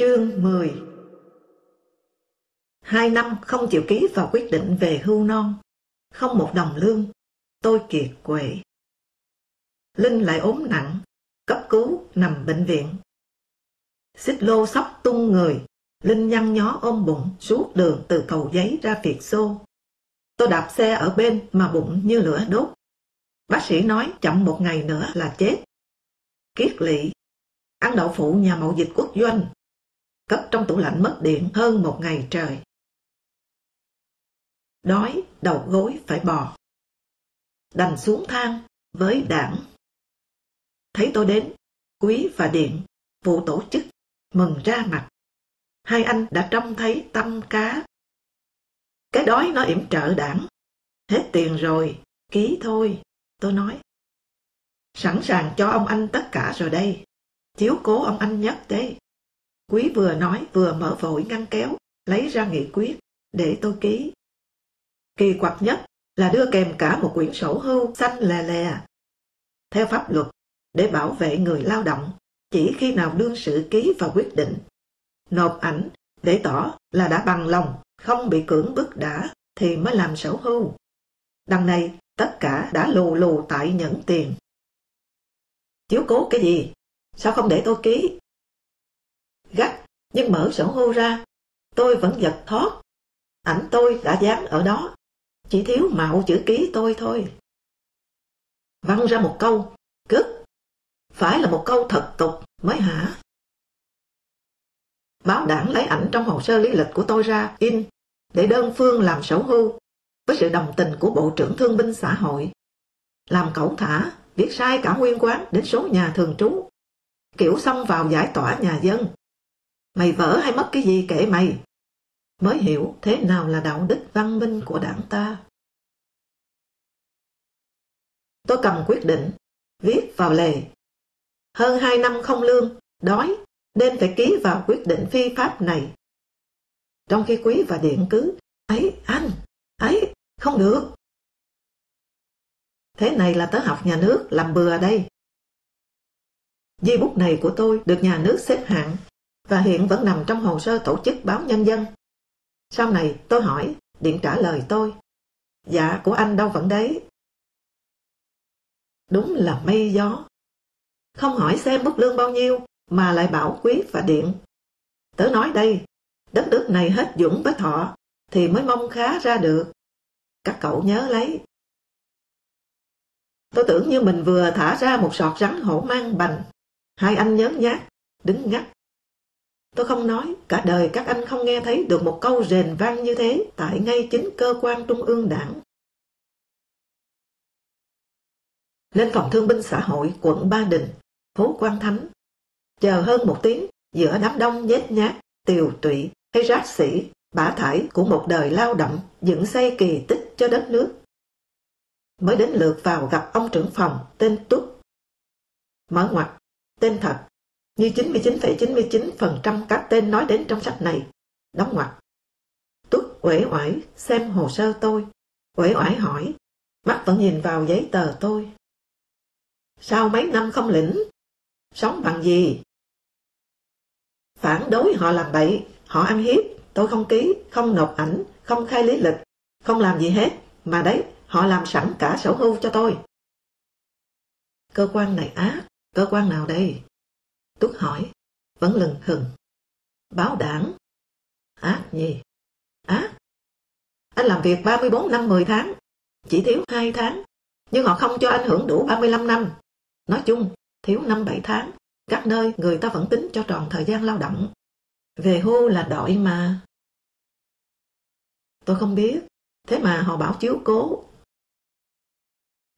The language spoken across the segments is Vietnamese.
Chương 10 Hai năm không chịu ký vào quyết định về hưu non, không một đồng lương, tôi kiệt quệ. Linh lại ốm nặng, cấp cứu, nằm bệnh viện. Xích lô sóc tung người, Linh nhăn nhó ôm bụng suốt đường từ cầu giấy ra Việt Xô. Tôi đạp xe ở bên mà bụng như lửa đốt. Bác sĩ nói chậm một ngày nữa là chết. Kiết lỵ, ăn đậu phụ nhà mậu dịch quốc doanh, cất trong tủ lạnh mất điện hơn một ngày trời. Đói, đầu gối phải bò. Đành xuống thang với đảng. Thấy tôi đến, quý và điện, vụ tổ chức, mừng ra mặt. Hai anh đã trông thấy tâm cá. Cái đói nó yểm trợ đảng. Hết tiền rồi, ký thôi, tôi nói. Sẵn sàng cho ông anh tất cả rồi đây. Chiếu cố ông anh nhất đấy. Quý vừa nói vừa mở vội ngăn kéo, lấy ra nghị quyết, để tôi ký. Kỳ quặc nhất là đưa kèm cả một quyển sổ hưu xanh lè lè. Theo pháp luật, để bảo vệ người lao động, chỉ khi nào đương sự ký và quyết định, nộp ảnh để tỏ là đã bằng lòng, không bị cưỡng bức đã, thì mới làm sổ hưu. Đằng này, tất cả đã lù lù tại nhẫn tiền. Chiếu cố cái gì? Sao không để tôi ký? Nhưng mở sổ hô ra, tôi vẫn giật thoát. Ảnh tôi đã dán ở đó, chỉ thiếu mạo chữ ký tôi thôi. Văng ra một câu, cất. Phải là một câu thật tục mới hả? Báo đảng lấy ảnh trong hồ sơ lý lịch của tôi ra in để đơn phương làm sổ hưu với sự đồng tình của Bộ trưởng Thương binh Xã hội. Làm cẩu thả, viết sai cả nguyên quán đến số nhà thường trú. Kiểu xông vào giải tỏa nhà dân. Mày vỡ hay mất cái gì kệ mày. Mới hiểu thế nào là đạo đức văn minh của đảng ta. Tôi cầm quyết định, viết vào lề. Hơn hai năm không lương, đói, nên phải ký vào quyết định phi pháp này. Trong khi quý và điện cứ, ấy anh, ấy, không được. Thế này là tớ học nhà nước làm bừa đây. Di bút này của tôi được nhà nước xếp hạng và hiện vẫn nằm trong hồ sơ tổ chức báo nhân dân. Sau này tôi hỏi, điện trả lời tôi. Dạ của anh đâu vẫn đấy. Đúng là mây gió. Không hỏi xem mức lương bao nhiêu mà lại bảo quý và điện. Tớ nói đây, đất nước này hết dũng với thọ thì mới mong khá ra được. Các cậu nhớ lấy. Tôi tưởng như mình vừa thả ra một sọt rắn hổ mang bành. Hai anh nhớ nhát, đứng ngắt. Tôi không nói, cả đời các anh không nghe thấy được một câu rền vang như thế tại ngay chính cơ quan trung ương đảng. Lên phòng thương binh xã hội quận Ba Đình, phố Quang Thánh. Chờ hơn một tiếng giữa đám đông nhét nhát, tiều tụy hay rác sĩ, bả thải của một đời lao động dựng xây kỳ tích cho đất nước. Mới đến lượt vào gặp ông trưởng phòng tên Túc. Mở ngoặt, tên thật, như 99,99% ,99 các tên nói đến trong sách này. Đóng ngoặc Túc uể oải xem hồ sơ tôi, uể oải hỏi, mắt vẫn nhìn vào giấy tờ tôi. Sao mấy năm không lĩnh? Sống bằng gì? Phản đối họ làm bậy, họ ăn hiếp, tôi không ký, không nộp ảnh, không khai lý lịch, không làm gì hết, mà đấy, họ làm sẵn cả sổ hưu cho tôi. Cơ quan này ác, cơ quan nào đây? Túc hỏi, vẫn lừng hừng. Báo đảng. Ác gì? Ác? Anh làm việc 34 năm 10 tháng, chỉ thiếu 2 tháng, nhưng họ không cho anh hưởng đủ 35 năm. Nói chung, thiếu 5-7 tháng, các nơi người ta vẫn tính cho tròn thời gian lao động. Về hưu là đội mà. Tôi không biết, thế mà họ bảo chiếu cố.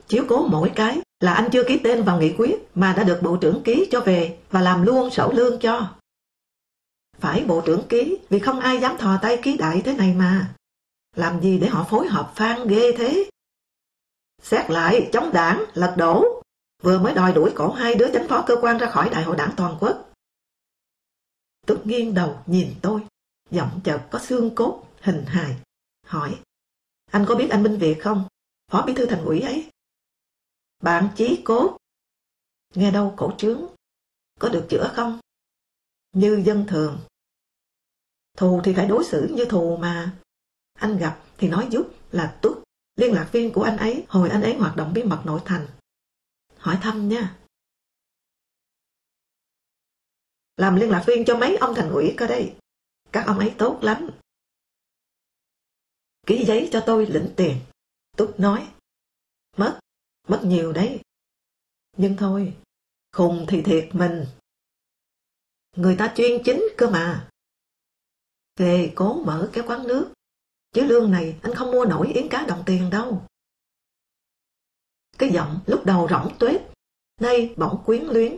Chiếu cố mỗi cái là anh chưa ký tên vào nghị quyết mà đã được bộ trưởng ký cho về và làm luôn sổ lương cho. Phải bộ trưởng ký vì không ai dám thò tay ký đại thế này mà. Làm gì để họ phối hợp phan ghê thế? Xét lại, chống đảng, lật đổ, vừa mới đòi đuổi cổ hai đứa chánh phó cơ quan ra khỏi đại hội đảng toàn quốc. Túc nghiêng đầu nhìn tôi, giọng chợt có xương cốt, hình hài, hỏi, anh có biết anh Minh Việt không? Phó bí thư thành ủy ấy. Bạn chí cốt. Nghe đâu cổ trướng, có được chữa không? Như dân thường, Thù thì phải đối xử như thù mà. Anh gặp thì nói giúp là Tuất, liên lạc viên của anh ấy hồi anh ấy hoạt động bí mật nội thành. Hỏi thăm nha. Làm liên lạc viên cho mấy ông thành ủy cơ đây. Các ông ấy tốt lắm. Ký giấy cho tôi lĩnh tiền. Túc nói. Mất, mất nhiều đấy. Nhưng thôi, khùng thì thiệt mình. Người ta chuyên chính cơ mà. Về cố mở cái quán nước. Chứ lương này anh không mua nổi yến cá đồng tiền đâu. Cái giọng lúc đầu rỗng tuếch, nay bỗng quyến luyến.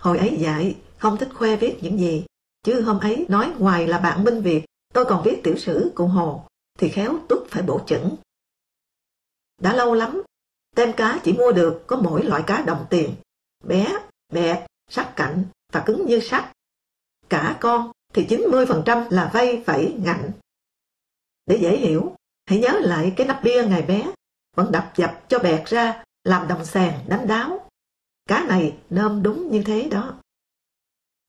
Hồi ấy dạy, không thích khoe viết những gì, chứ hôm ấy nói ngoài là bạn minh Việt, tôi còn viết tiểu sử cụ Hồ, thì khéo túc phải bổ chững. Đã lâu lắm, tem cá chỉ mua được có mỗi loại cá đồng tiền, bé, bẹt, sắc cạnh và cứng như sắt. Cả con thì 90% là vây vẫy ngạnh. Để dễ hiểu, hãy nhớ lại cái nắp bia ngày bé, vẫn đập dập cho bẹt ra, làm đồng sàng đánh đáo. Cá này nôm đúng như thế đó.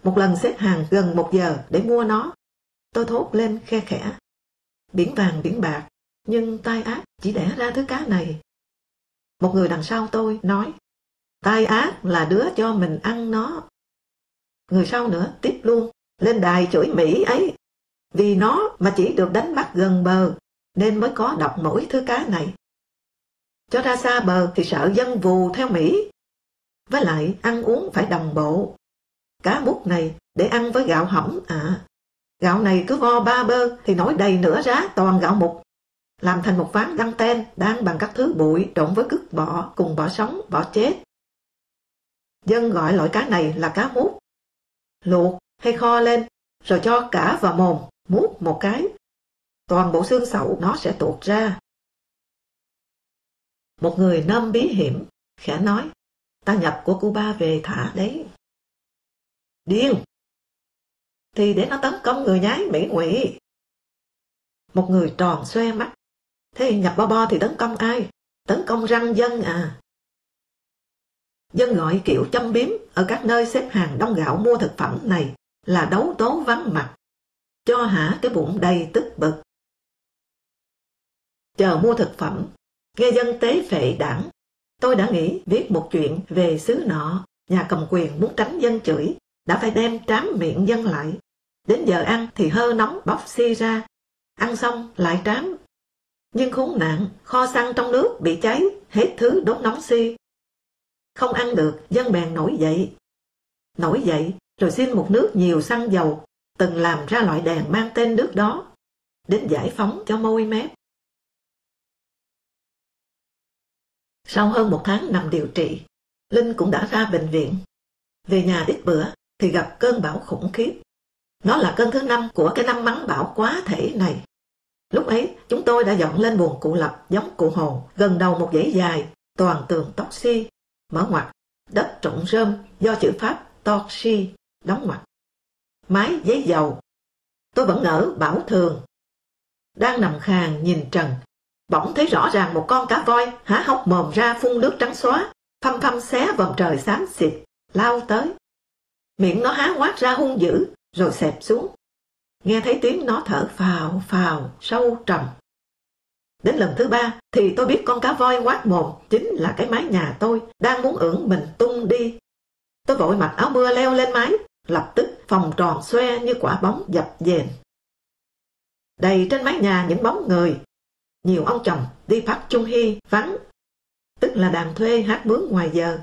Một lần xếp hàng gần một giờ để mua nó, tôi thốt lên khe khẽ. Biển vàng biển bạc, nhưng tai ác chỉ đẻ ra thứ cá này. Một người đằng sau tôi nói, tai ác là đứa cho mình ăn nó. Người sau nữa tiếp luôn, lên đài chửi Mỹ ấy. Vì nó mà chỉ được đánh bắt gần bờ, nên mới có độc mỗi thứ cá này. Cho ra xa bờ thì sợ dân vù theo Mỹ. Với lại ăn uống phải đồng bộ. Cá mút này để ăn với gạo hỏng à. Gạo này cứ vo ba bơ thì nổi đầy nửa rá toàn gạo mục. Làm thành một ván đăng ten đang bằng các thứ bụi trộn với cứt bọ cùng bọ sống, bọ chết. Dân gọi loại cá này là cá mút. Luộc hay kho lên rồi cho cả vào mồm mút một cái. Toàn bộ xương sậu nó sẽ tuột ra. Một người nâm bí hiểm, khẽ nói, ta nhập của Cuba về thả đấy. Điên! Thì để nó tấn công người nhái Mỹ ngụy. Một người tròn xoe mắt. Thế nhập bo bo thì tấn công ai? Tấn công răng dân à? Dân gọi kiểu châm biếm ở các nơi xếp hàng đông gạo mua thực phẩm này là đấu tố vắng mặt. Cho hả cái bụng đầy tức bực. Chờ mua thực phẩm, nghe dân tế phệ đảng. Tôi đã nghĩ viết một chuyện về xứ nọ, nhà cầm quyền muốn tránh dân chửi, đã phải đem trám miệng dân lại. Đến giờ ăn thì hơ nóng bóc xi ra, ăn xong lại trám. Nhưng khốn nạn, kho xăng trong nước bị cháy, hết thứ đốt nóng xi. Không ăn được, dân bèn nổi dậy. Nổi dậy, rồi xin một nước nhiều xăng dầu, từng làm ra loại đèn mang tên nước đó, đến giải phóng cho môi mép. Sau hơn một tháng nằm điều trị, Linh cũng đã ra bệnh viện. Về nhà ít bữa thì gặp cơn bão khủng khiếp. Nó là cơn thứ năm của cái năm mắng bão quá thể này. Lúc ấy, chúng tôi đã dọn lên buồng cụ lập giống cụ hồ, gần đầu một dãy dài, toàn tường tóc si, mở ngoặt, đất trộn rơm do chữ Pháp Torsi đóng ngoặt. Mái giấy dầu. Tôi vẫn ngỡ bảo thường. Đang nằm khàn nhìn trần, bỗng thấy rõ ràng một con cá voi há hốc mồm ra phun nước trắng xóa, phăm phăm xé vòng trời xám xịt, lao tới. Miệng nó há quát ra hung dữ, rồi xẹp xuống. Nghe thấy tiếng nó thở phào phào, sâu trầm. Đến lần thứ ba thì tôi biết con cá voi quát mồm chính là cái mái nhà tôi đang muốn ưỡn mình tung đi. Tôi vội mặc áo mưa leo lên mái, lập tức phòng tròn xoe như quả bóng dập dềnh. Đầy trên mái nhà những bóng người, nhiều ông chồng đi phát Chung Hy vắng, tức là đàn thuê hát mướn ngoài giờ.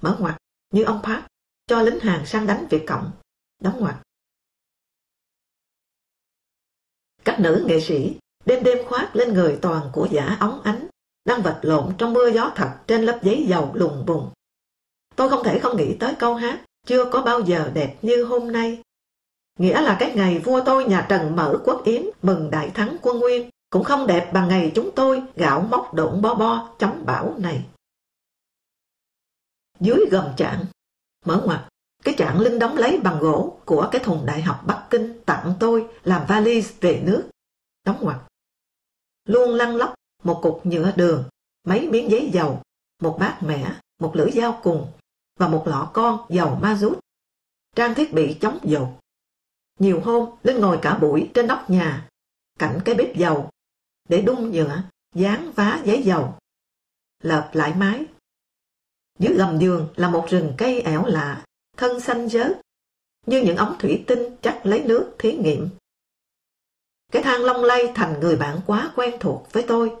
Mở ngoặt như ông phát cho lính hàng sang đánh Việt Cộng, đóng ngoặt. Các nữ nghệ sĩ đêm đêm khoác lên người toàn của giả óng ánh, đang vật lộn trong mưa gió thật trên lớp giấy dầu lùng bùng. Tôi không thể không nghĩ tới câu hát chưa có bao giờ đẹp như hôm nay. Nghĩa là cái ngày vua tôi nhà Trần mở quốc yến mừng đại thắng quân nguyên cũng không đẹp bằng ngày chúng tôi gạo móc độn bo bo chống bão này. Dưới gầm trạng, mở ngoặt, cái trạng linh đóng lấy bằng gỗ của cái thùng đại học Bắc Kinh tặng tôi làm valise về nước. Đóng ngoặt. Luôn lăn lóc một cục nhựa đường, mấy miếng giấy dầu, một bát mẻ, một lưỡi dao cùng và một lọ con dầu ma rút. Trang thiết bị chống dầu Nhiều hôm, Linh ngồi cả buổi trên nóc nhà, cạnh cái bếp dầu, để đun nhựa, dán vá giấy dầu. Lợp lại mái. Dưới gầm giường là một rừng cây ẻo lạ, thân xanh giới như những ống thủy tinh chắc lấy nước thí nghiệm. Cái thang long lay thành người bạn quá quen thuộc với tôi.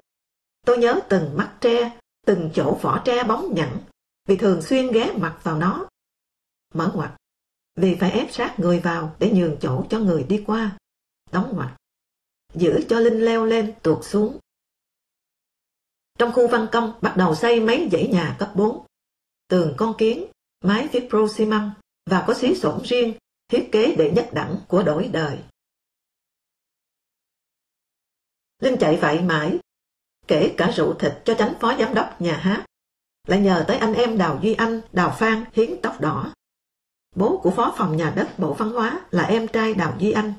Tôi nhớ từng mắt tre, từng chỗ vỏ tre bóng nhẵn, vì thường xuyên ghé mặt vào nó. Mở ngoặt, vì phải ép sát người vào để nhường chỗ cho người đi qua. Đóng ngoặt, giữ cho Linh leo lên tuột xuống. Trong khu văn công bắt đầu xây mấy dãy nhà cấp 4. Tường con kiến, mái vipro xi măng và có xí sổn riêng, thiết kế để nhất đẳng của đổi đời. Linh chạy vậy mãi, kể cả rượu thịt cho tránh phó giám đốc nhà hát. Lại nhờ tới anh em Đào Duy Anh, Đào Phan hiến tóc đỏ. Bố của phó phòng nhà đất Bộ Văn hóa là em trai Đào Duy Anh.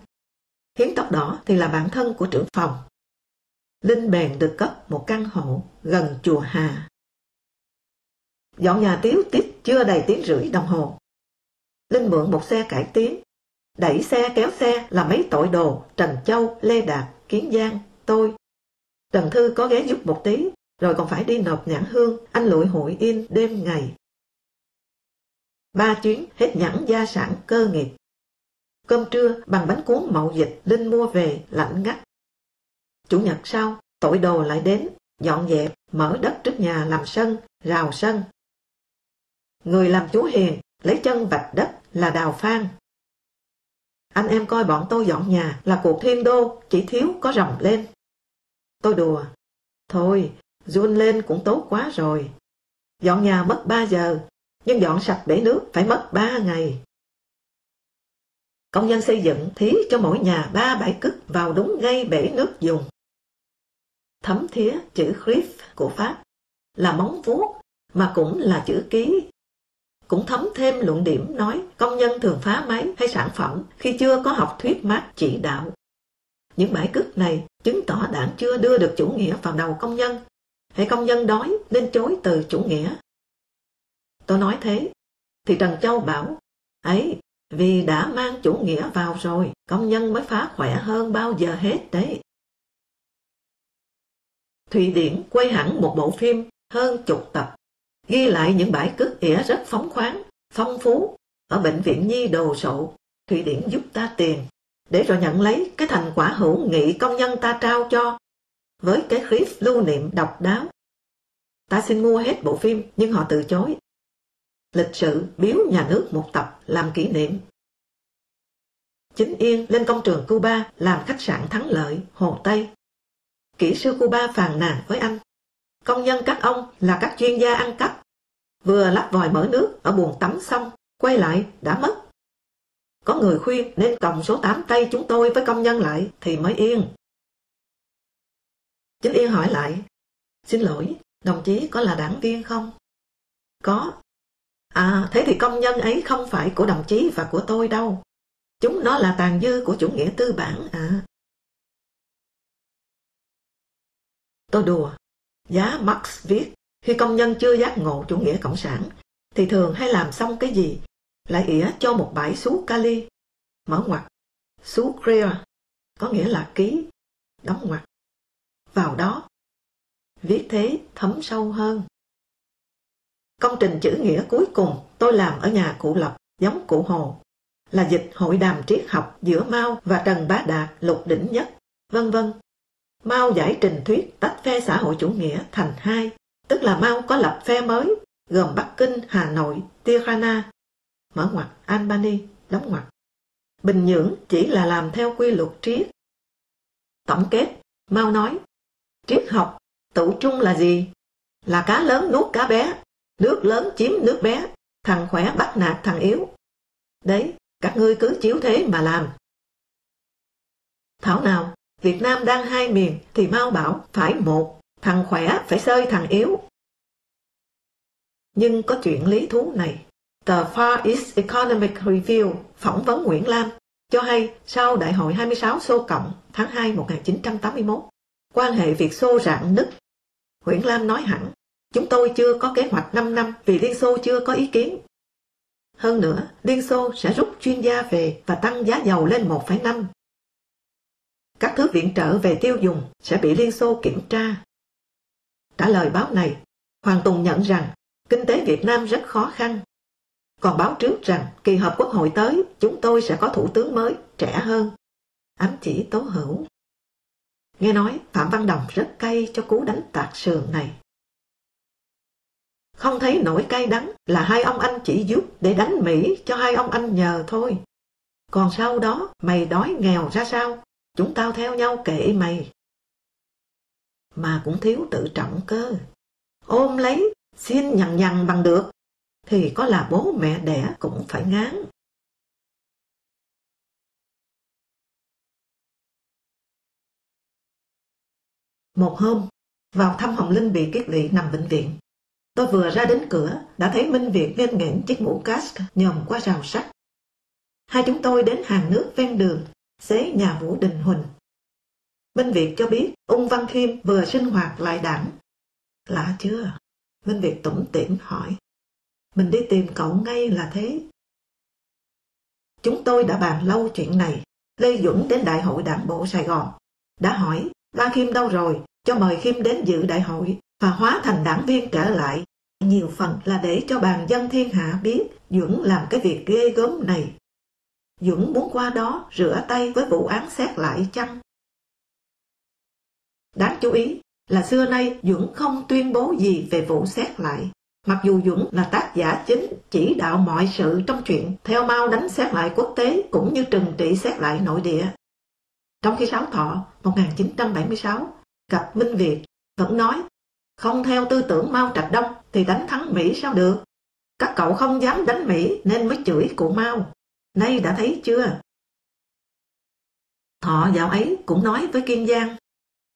Hiến tóc đỏ thì là bạn thân của trưởng phòng. Linh bèn được cấp một căn hộ gần chùa Hà. Dọn nhà tiếu tiếp chưa đầy tiếng rưỡi đồng hồ. Linh mượn một xe cải tiến. Đẩy xe kéo xe là mấy tội đồ Trần Châu, Lê Đạt, Kiến Giang, tôi. Trần Thư có ghé giúp một tí, rồi còn phải đi nộp nhãn hương, anh lụi hội in đêm ngày. Ba chuyến hết nhãn gia sản cơ nghiệp. Cơm trưa bằng bánh cuốn mậu dịch Linh mua về lạnh ngắt. Chủ nhật sau, tội đồ lại đến, dọn dẹp, mở đất trước nhà làm sân, rào sân. Người làm chú hiền, lấy chân vạch đất là Đào Phan. Anh em coi bọn tôi dọn nhà là cuộc thiên đô, chỉ thiếu có rồng lên. Tôi đùa. Thôi, run lên cũng tốt quá rồi. Dọn nhà mất 3 giờ, nhưng dọn sạch bể nước phải mất 3 ngày. Công nhân xây dựng thí cho mỗi nhà ba bãi cức vào đúng ngay bể nước dùng. Thấm thía chữ Griff của Pháp là móng vuốt mà cũng là chữ ký. Cũng thấm thêm luận điểm nói công nhân thường phá máy hay sản phẩm khi chưa có học thuyết mát chỉ đạo. Những bãi cức này chứng tỏ đảng chưa đưa được chủ nghĩa vào đầu công nhân, hay công nhân đói nên chối từ chủ nghĩa. Tôi nói thế, thì Trần Châu bảo, ấy, vì đã mang chủ nghĩa vào rồi, công nhân mới phá khỏe hơn bao giờ hết đấy. Thụy Điển quay hẳn một bộ phim hơn chục tập, ghi lại những bãi cướp ỉa rất phóng khoáng, phong phú, ở bệnh viện Nhi đồ sộ, Thụy Điển giúp ta tiền, để rồi nhận lấy cái thành quả hữu nghị công nhân ta trao cho, với cái khí lưu niệm độc đáo. Ta xin mua hết bộ phim, nhưng họ từ chối. Lịch sự biếu nhà nước một tập làm kỷ niệm. Chính Yên lên công trường Cuba làm khách sạn thắng lợi, Hồ Tây. Kỹ sư Cuba phàn nàn với anh. Công nhân các ông là các chuyên gia ăn cắp. Vừa lắp vòi mở nước ở buồng tắm xong, quay lại đã mất. Có người khuyên nên còng số 8 tay chúng tôi với công nhân lại thì mới yên. Chính Yên hỏi lại, xin lỗi, đồng chí có là đảng viên không? Có. À, thế thì công nhân ấy không phải của đồng chí và của tôi đâu. Chúng nó là tàn dư của chủ nghĩa tư bản à. Tôi đùa, giá Marx viết, khi công nhân chưa giác ngộ chủ nghĩa cộng sản, thì thường hay làm xong cái gì lại ỉa cho một bãi xú kali, mở ngoặt, xú clear, có nghĩa là ký, đóng ngoặt. Vào đó, viết thế thấm sâu hơn. Công trình chữ nghĩa cuối cùng tôi làm ở nhà cụ Lập, giống cụ Hồ, là dịch hội đàm triết học giữa Mao và Trần Bá Đạt, Lục Đỉnh Nhất, vân vân. Mao giải trình thuyết tách phe xã hội chủ nghĩa thành hai, tức là Mao có lập phe mới, gồm Bắc Kinh, Hà Nội, Tirana mở ngoặt Albany, đóng ngoặt. Bình Nhưỡng chỉ là làm theo quy luật triết. Tổng kết, mau nói, triết học, tụ trung là gì? Là cá lớn nuốt cá bé, nước lớn chiếm nước bé, thằng khỏe bắt nạt thằng yếu. Đấy, các ngươi cứ chiếu thế mà làm. Thảo nào, Việt Nam đang hai miền thì mau bảo phải một, thằng khỏe phải sơi thằng yếu. Nhưng có chuyện lý thú này. Tờ Far East Economic Review phỏng vấn Nguyễn Lam cho hay sau Đại hội 26 Xô Cộng tháng 2 1981, quan hệ Việt Xô rạn nứt. Nguyễn Lam nói hẳn, chúng tôi chưa có kế hoạch 5 năm vì Liên Xô chưa có ý kiến. Hơn nữa, Liên Xô sẽ rút chuyên gia về và tăng giá dầu lên 1,5. Các thứ viện trợ về tiêu dùng sẽ bị Liên Xô kiểm tra. Trả lời báo này, Hoàng Tùng nhận rằng kinh tế Việt Nam rất khó khăn. Còn báo trước rằng kỳ họp quốc hội tới chúng tôi sẽ có thủ tướng mới, trẻ hơn. Ám chỉ tố hữu. Nghe nói Phạm Văn Đồng rất cay cho cú đánh tạc sườn này. Không thấy nổi cay đắng là hai ông anh chỉ giúp để đánh Mỹ cho hai ông anh nhờ thôi. Còn sau đó mày đói nghèo ra sao, chúng tao theo nhau kệ mày. Mà cũng thiếu tự trọng cơ. Ôm lấy, xin nhằn nhằn bằng được, thì có là bố mẹ đẻ cũng phải ngán. Một hôm, vào thăm Hồng Linh bị kiết lỵ nằm bệnh viện. Tôi vừa ra đến cửa, đã thấy Minh Việt nghênh nghển chiếc mũ cast nhòm qua rào sắt. Hai chúng tôi đến hàng nước ven đường, xế nhà Vũ Đình Huỳnh. Minh Việt cho biết Ung Văn Khiêm vừa sinh hoạt lại đảng. Lạ chưa? Minh Việt tủm tỉm hỏi. Mình đi tìm cậu ngay là thế. Chúng tôi đã bàn lâu chuyện này. Lê Duẩn đến Đại hội Đảng Bộ Sài Gòn. Đã hỏi, Văn Khiêm đâu rồi? Cho mời Khiêm đến dự đại hội và hóa thành đảng viên trở lại. Nhiều phần là để cho bàn dân thiên hạ biết Duẩn làm cái việc ghê gớm này. Dũng muốn qua đó rửa tay với vụ án xét lại chăng? Đáng chú ý là xưa nay Dũng không tuyên bố gì về vụ xét lại. Mặc dù Dũng là tác giả chính chỉ đạo mọi sự trong chuyện theo mau đánh xét lại quốc tế cũng như trừng trị xét lại nội địa. Trong khi Sáu Thọ 1976 gặp Minh Việt, vẫn nói, không theo tư tưởng Mao Trạch Đông thì đánh thắng Mỹ sao được. Các cậu không dám đánh Mỹ nên mới chửi cụ Mao. Nay đã thấy chưa? Thọ dạo ấy cũng nói với Kiên Giang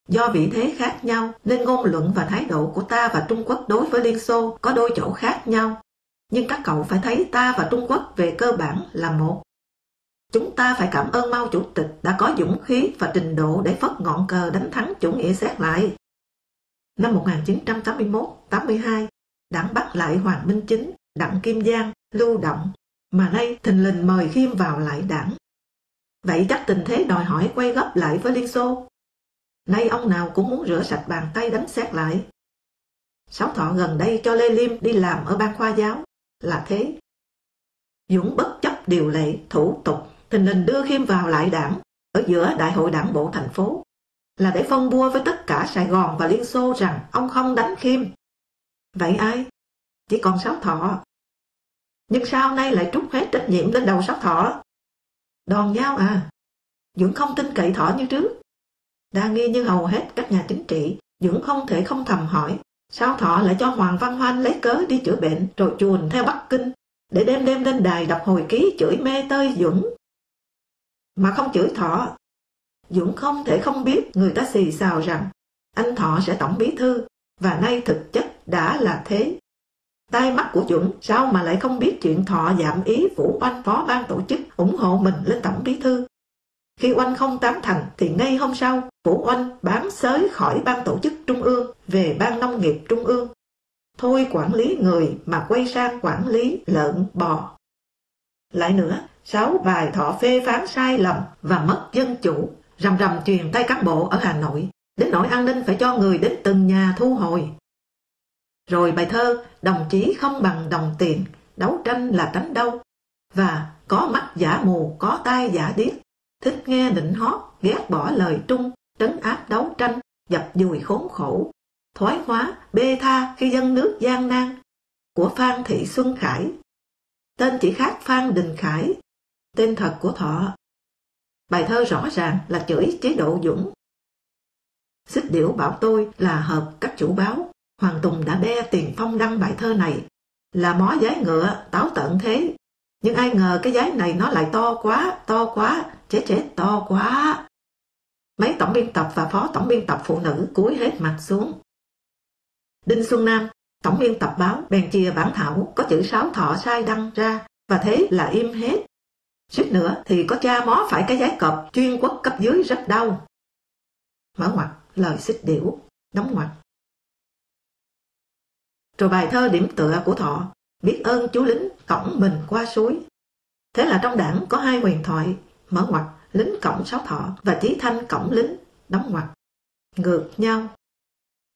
Do vị thế khác nhau nên ngôn luận và thái độ của ta và Trung Quốc đối với Liên Xô có đôi chỗ khác nhau. Nhưng các cậu phải thấy ta và Trung Quốc về cơ bản là một. Chúng ta phải cảm ơn Mao Chủ tịch đã có dũng khí và trình độ để phất ngọn cờ đánh thắng chủ nghĩa xét lại. Năm 1981-82, đảng bắt lại Hoàng Minh Chính, Đặng Kim Giang, lưu động, mà nay thình lình mời Khiêm vào lại đảng. Vậy chắc tình thế đòi hỏi quay gấp lại với Liên Xô. Nay ông nào cũng muốn rửa sạch bàn tay đánh xét lại. Sáu thọ gần đây cho Lê Liêm đi làm ở ban khoa giáo, là thế. Dũng bất chấp điều lệ, thủ tục, thình lình đưa Khiêm vào lại đảng, ở giữa đại hội đảng bộ thành phố, là để phân bua với tất cả Sài Gòn và Liên Xô rằng ông không đánh Khiêm. Vậy ai? Chỉ còn Sáu Thọ. Nhưng sao nay lại trút hết trách nhiệm lên đầu Sáu Thọ? Đòn dao à? Dũng không tin cậy Thọ như trước. Đa nghi như hầu hết các nhà chính trị, Dũng không thể không thầm hỏi, sao Thọ lại cho Hoàng Văn Hoan lấy cớ đi chữa bệnh rồi chuồn theo Bắc Kinh, để đêm đêm lên đài đọc hồi ký chửi mê tơi Dũng. Mà không chửi Thọ, Dũng không thể không biết người ta xì xào rằng anh Thọ sẽ tổng bí thư, và nay thực chất đã là thế. Tai mắt của Dũng sao mà lại không biết chuyện Thọ giảm ý Vũ Oanh phó ban tổ chức ủng hộ mình lên tổng bí thư. Khi Oanh không tán thành thì ngay hôm sau, Vũ Oanh bán xới khỏi ban tổ chức trung ương về ban nông nghiệp trung ương. Thôi quản lý người mà quay sang quản lý lợn bò. Lại nữa, sáu bài thọ phê phán sai lầm và mất dân chủ, rầm rầm truyền tay cán bộ ở Hà Nội, đến nỗi an ninh phải cho người đến từng nhà thu hồi. Rồi bài thơ Đồng chí không bằng đồng tiền, đấu tranh là đánh đâu, và có mắt giả mù, có tai giả điếc, thích nghe định hót, ghét bỏ lời trung, trấn áp đấu tranh, dập dùi khốn khổ, thoái hóa, bê tha khi dân nước gian nan, của Phan Thị Xuân Khải. Tên chỉ khác Phan Đình Khải, tên thật của Thọ. Bài thơ rõ ràng là chửi chế độ Dũng. Xích điểu bảo tôi là hợp các chủ báo, Hoàng Tùng đã be tiền phong đăng bài thơ này, là mó giái ngựa, táo tận thế. Nhưng ai ngờ cái giái này nó lại to quá, to quá, chết chết to quá. Mấy tổng biên tập và phó tổng biên tập phụ nữ cúi hết mặt xuống. Đinh Xuân Nam, tổng biên tập báo bèn chia bản thảo có chữ sáu thọ sai đăng ra và thế là im hết. Suýt nữa thì có cha mó phải cái giấy cọp chuyên quốc cấp dưới rất đau. Mở ngoặt lời xích điểu, đóng ngoặt. Rồi bài thơ điểm tựa của Thọ biết ơn chú lính cổng mình qua suối. Thế là trong đảng có hai huyền thoại, mở ngoặt lính cổng sáu thọ và Chí Thanh cổng lính, đóng ngoặt. Ngược nhau.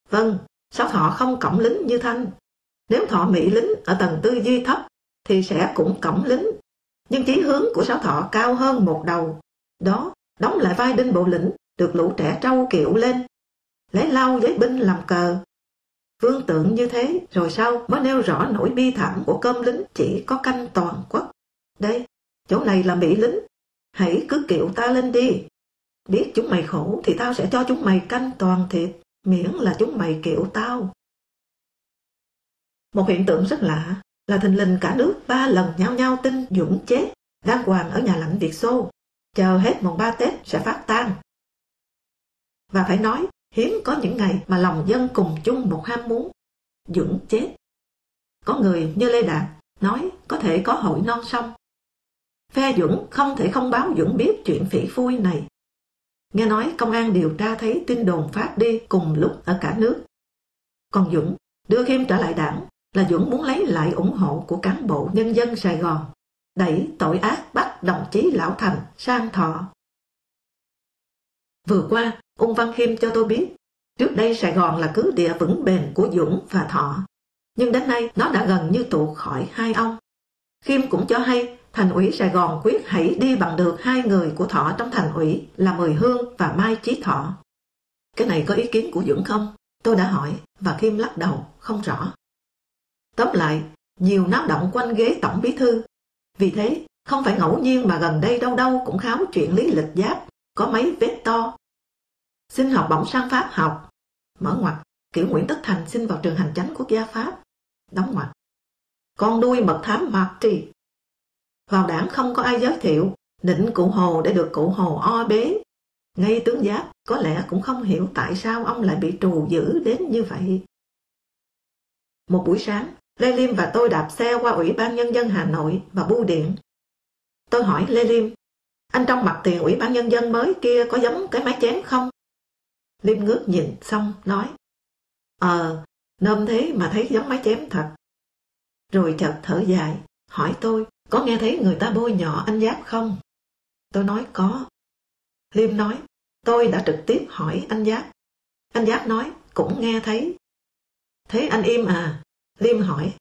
Vâng, sáu thọ không cổng lính như Thanh. Nếu thọ mỹ lính ở tầng tư duy thấp thì sẽ cũng cổng lính. Nhưng chí hướng của sáu thọ cao hơn một đầu. Đó, đóng lại vai đinh bộ lĩnh, được lũ trẻ trâu kiệu lên. Lấy lau giấy binh làm cờ. Vương tượng như thế, rồi sau mới nêu rõ nỗi bi thảm của cơm lính chỉ có canh toàn quốc. Đây, chỗ này là Mỹ lính, hãy cứ kiệu ta lên đi. Biết chúng mày khổ thì tao sẽ cho chúng mày canh toàn thịt, miễn là chúng mày kiệu tao. Một hiện tượng rất lạ là thình lình cả nước ba lần nhau nhau tin Dũng chết, đang hoàng ở nhà lãnh Việt Xô, chờ hết mùng ba Tết sẽ phát tan. Và phải nói, hiếm có những ngày mà lòng dân cùng chung một ham muốn. Dũng chết. Có người như Lê Đạt nói có thể có hội non sông. Phe Dũng không thể không báo Dũng biết chuyện phỉ phui này. Nghe nói công an điều tra thấy tin đồn phát đi cùng lúc ở cả nước. Còn Dũng đưa Khiêm trở lại đảng là Dũng muốn lấy lại ủng hộ của cán bộ nhân dân Sài Gòn, đẩy tội ác bắt đồng chí Lão Thành sang thọ. Vừa qua, ông Văn Khiêm cho tôi biết, trước đây Sài Gòn là cứ địa vững bền của Dũng và Thọ, nhưng đến nay nó đã gần như tụ khỏi hai ông. Khiêm cũng cho hay thành ủy Sài Gòn quyết hãy đi bằng được hai người của Thọ trong thành ủy là Mười Hương và Mai Chí Thọ. Cái này có ý kiến của Dũng không? Tôi đã hỏi và Khiêm lắc đầu, không rõ. Tóm lại, nhiều náo động quanh ghế tổng bí thư. Vì thế, không phải ngẫu nhiên mà gần đây đâu đâu cũng kháo chuyện lý lịch giáp, có mấy vết to. Xin học bổng sang Pháp học. Mở ngoặt, kiểu Nguyễn Tất Thành xin vào trường hành chánh quốc gia Pháp. Đóng ngoặt. Con nuôi mật thám mạc trì. Vào đảng không có ai giới thiệu, định cụ Hồ để được cụ Hồ o bế. Ngay tướng giáp có lẽ cũng không hiểu tại sao ông lại bị trù giữ đến như vậy. Một buổi sáng, Lê Liêm và tôi đạp xe qua Ủy ban Nhân dân Hà Nội và bưu điện. Tôi hỏi Lê Liêm, anh trong mặt tiền Ủy ban Nhân dân mới kia có giống cái máy chén không? Liêm ngước nhìn xong nói, Ờ, nôm thế mà thấy giống máy chém thật. Rồi chợt thở dài, hỏi tôi, có nghe thấy người ta bôi nhọ anh Giáp không? Tôi nói có. Liêm nói, tôi đã trực tiếp hỏi anh Giáp. Anh Giáp nói, cũng nghe thấy. Thế anh im à? Liêm hỏi.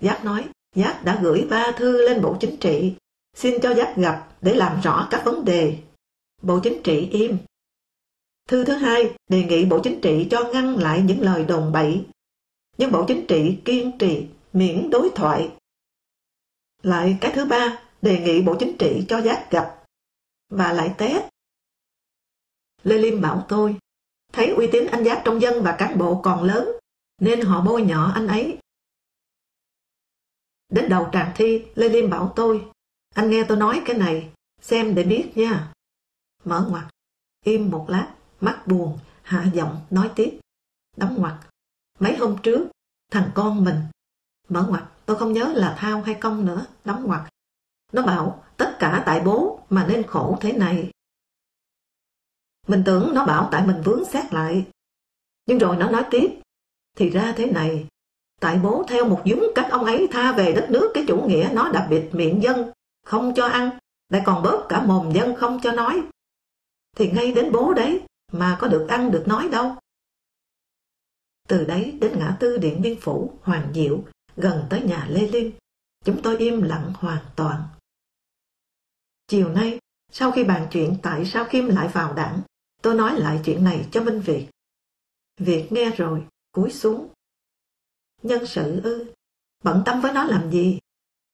Giáp nói, Giáp đã gửi ba thư lên Bộ Chính trị, xin cho Giáp gặp để làm rõ các vấn đề. Bộ Chính trị im. Thư thứ hai, đề nghị Bộ Chính trị cho ngăn lại những lời đồn bậy. Nhưng Bộ Chính trị kiên trì, miễn đối thoại. Lại cái thứ ba, đề nghị Bộ Chính trị cho Giáp gặp. Và lại tết Lê Liêm bảo tôi, thấy uy tín anh Giáp trong dân và cán bộ còn lớn, nên họ bôi nhỏ anh ấy. Đến đầu tràng thi, Lê Liêm bảo tôi, anh nghe tôi nói cái này, xem để biết nha. Mở ngoặt, im một lát, mắt buồn, hạ giọng, nói tiếp. Đóng ngoặt, mấy hôm trước, thằng con mình, mở ngoặt, tôi không nhớ là Thao hay Công nữa, đóng ngoặt. Nó bảo, tất cả tại bố mà nên khổ thế này. Mình tưởng nó bảo tại mình vướng xét lại. Nhưng rồi nó nói tiếp, thì ra thế này, tại bố theo một dúng cách ông ấy tha về đất nước cái chủ nghĩa nó đã bịt miệng dân, không cho ăn, lại còn bóp cả mồm dân không cho nói. Thì ngay đến bố đấy mà có được ăn được nói đâu. Từ đấy đến ngã tư Điện Biên Phủ, Hoàng Diệu, gần tới nhà Lê Liên, chúng tôi im lặng hoàn toàn. Chiều nay, sau khi bàn chuyện tại sao Kim lại vào đảng, tôi nói lại chuyện này cho Minh Việt. Việt nghe rồi, cúi xuống. Nhân sự ư, bận tâm với nó làm gì?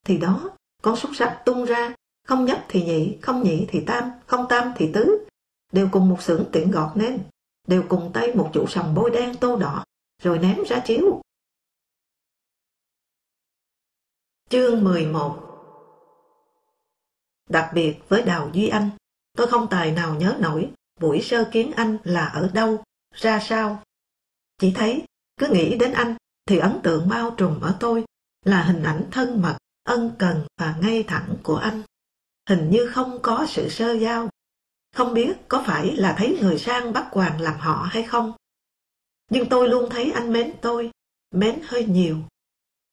Thì đó, con xúc sắc tung ra, không nhất thì nhị, không nhị thì tam, không tam thì tứ, đều cùng một xưởng tiện gọt nên, đều cùng tay một chủ sòng bôi đen tô đỏ, rồi ném ra chiếu. Chương 11 Đặc biệt với Đào Duy Anh, tôi không tài nào nhớ nổi buổi sơ kiến anh là ở đâu, ra sao. Chỉ thấy cứ nghĩ đến anh thì ấn tượng bao trùm ở tôi là hình ảnh thân mật, ân cần và ngay thẳng của anh. Hình như không có sự sơ giao. Không biết có phải là thấy người sang bắt hoàng làm họ hay không. Nhưng tôi luôn thấy anh mến tôi, mến hơi nhiều.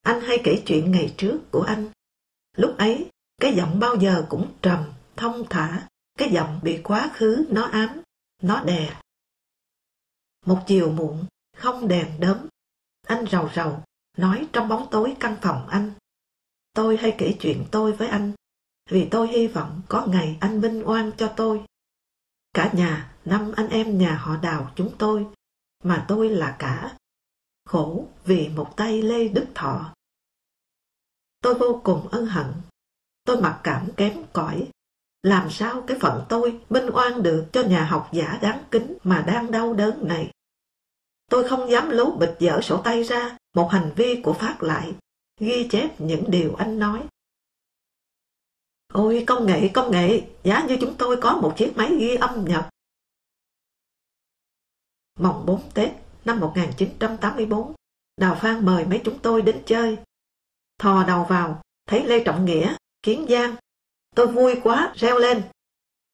anh hay kể chuyện ngày trước của anh. Lúc ấy, cái giọng bao giờ cũng trầm, thông thả, cái giọng bị quá khứ nó ám, nó đè. Một chiều muộn, không đèn đớm, anh rầu rầu, nói trong bóng tối căn phòng anh. Tôi hay kể chuyện tôi với anh, vì tôi hy vọng có ngày anh minh oan cho tôi. Cả nhà, năm anh em nhà họ đào chúng tôi, mà tôi là cả. Khổ vì một tay Lê Đức Thọ. Tôi vô cùng ân hận. Tôi mặc cảm kém cỏi. Làm sao cái phận tôi minh oan được cho nhà học giả đáng kính mà đang đau đớn này. Tôi không dám lố bịch dở sổ tay ra một hành vi của Phát lại, ghi chép những điều anh nói. Ôi công nghệ, công nghệ, giá như chúng tôi có một chiếc máy ghi âm nhập. Mồng 4 Tết năm 1984, Đào Phan mời mấy chúng tôi đến chơi. Thò đầu vào, thấy Lê Trọng Nghĩa, Kiến Giang. Tôi vui quá, reo lên.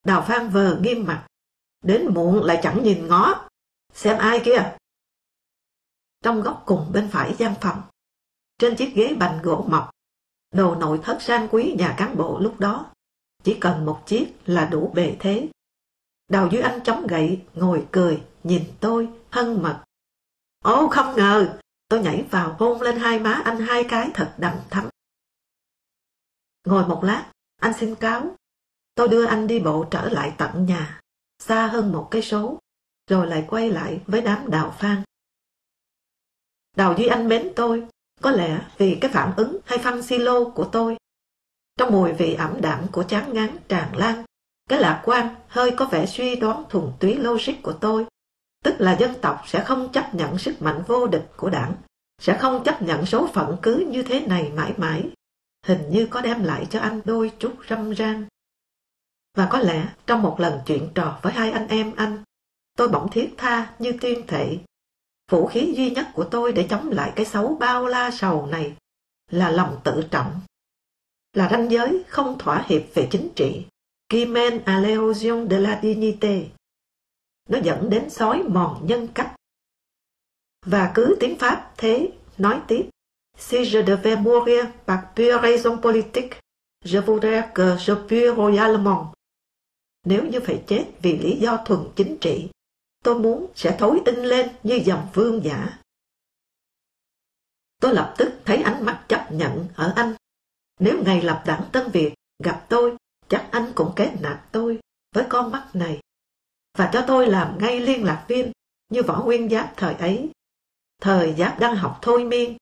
Đào Phan vờ nghiêm mặt. Đến muộn lại chẳng nhìn ngó. Xem ai kia. Trong góc cùng bên phải gian phòng, trên chiếc ghế bành gỗ mọc, đồ nội thất sang quý nhà cán bộ lúc đó, chỉ cần một chiếc là đủ bề thế. Đào Duy Anh chống gậy, ngồi cười, nhìn tôi, hân mật. Ô không ngờ, tôi nhảy vào hôn lên hai má anh hai cái thật đầm thắm. Ngồi một lát, anh xin cáo. Tôi đưa anh đi bộ trở lại tận nhà, xa hơn một cây số, rồi lại quay lại với đám đào phan. Đào Duy Anh mến tôi, có lẽ vì cái phản ứng hay phân silo của tôi. Trong mùi vị ẩm đạm của chán ngán tràn lan, cái lạc quan hơi có vẻ suy đoán thuần túy logic của tôi, tức là dân tộc sẽ không chấp nhận sức mạnh vô địch của đảng, sẽ không chấp nhận số phận cứ như thế này mãi mãi, hình như có đem lại cho anh đôi chút râm ran. Và có lẽ trong một lần chuyện trò với hai anh em anh, tôi bỗng thiết tha như tuyên thệ Vũ khí duy nhất của tôi để chống lại cái xấu bao la sầu này là lòng tự trọng. Là ranh giới không thỏa hiệp về chính trị. Kimen mène à l'érosion de la dignité. Nó dẫn đến sói mòn nhân cách. Và cứ tiếng Pháp thế, nói tiếp. Si je devais mourir par pure raison politique, je voudrais que je pue royalement. Nếu như phải chết vì lý do thuần chính trị, tôi muốn sẽ thối tinh lên như dòng vương giả. Tôi lập tức thấy ánh mắt chấp nhận ở anh. Nếu ngày lập đảng Tân Việt gặp tôi, chắc anh cũng kết nạp tôi với con mắt này. Và cho tôi làm ngay liên lạc viên như võ nguyên giáp thời ấy. Thời giáp đang học thôi miên,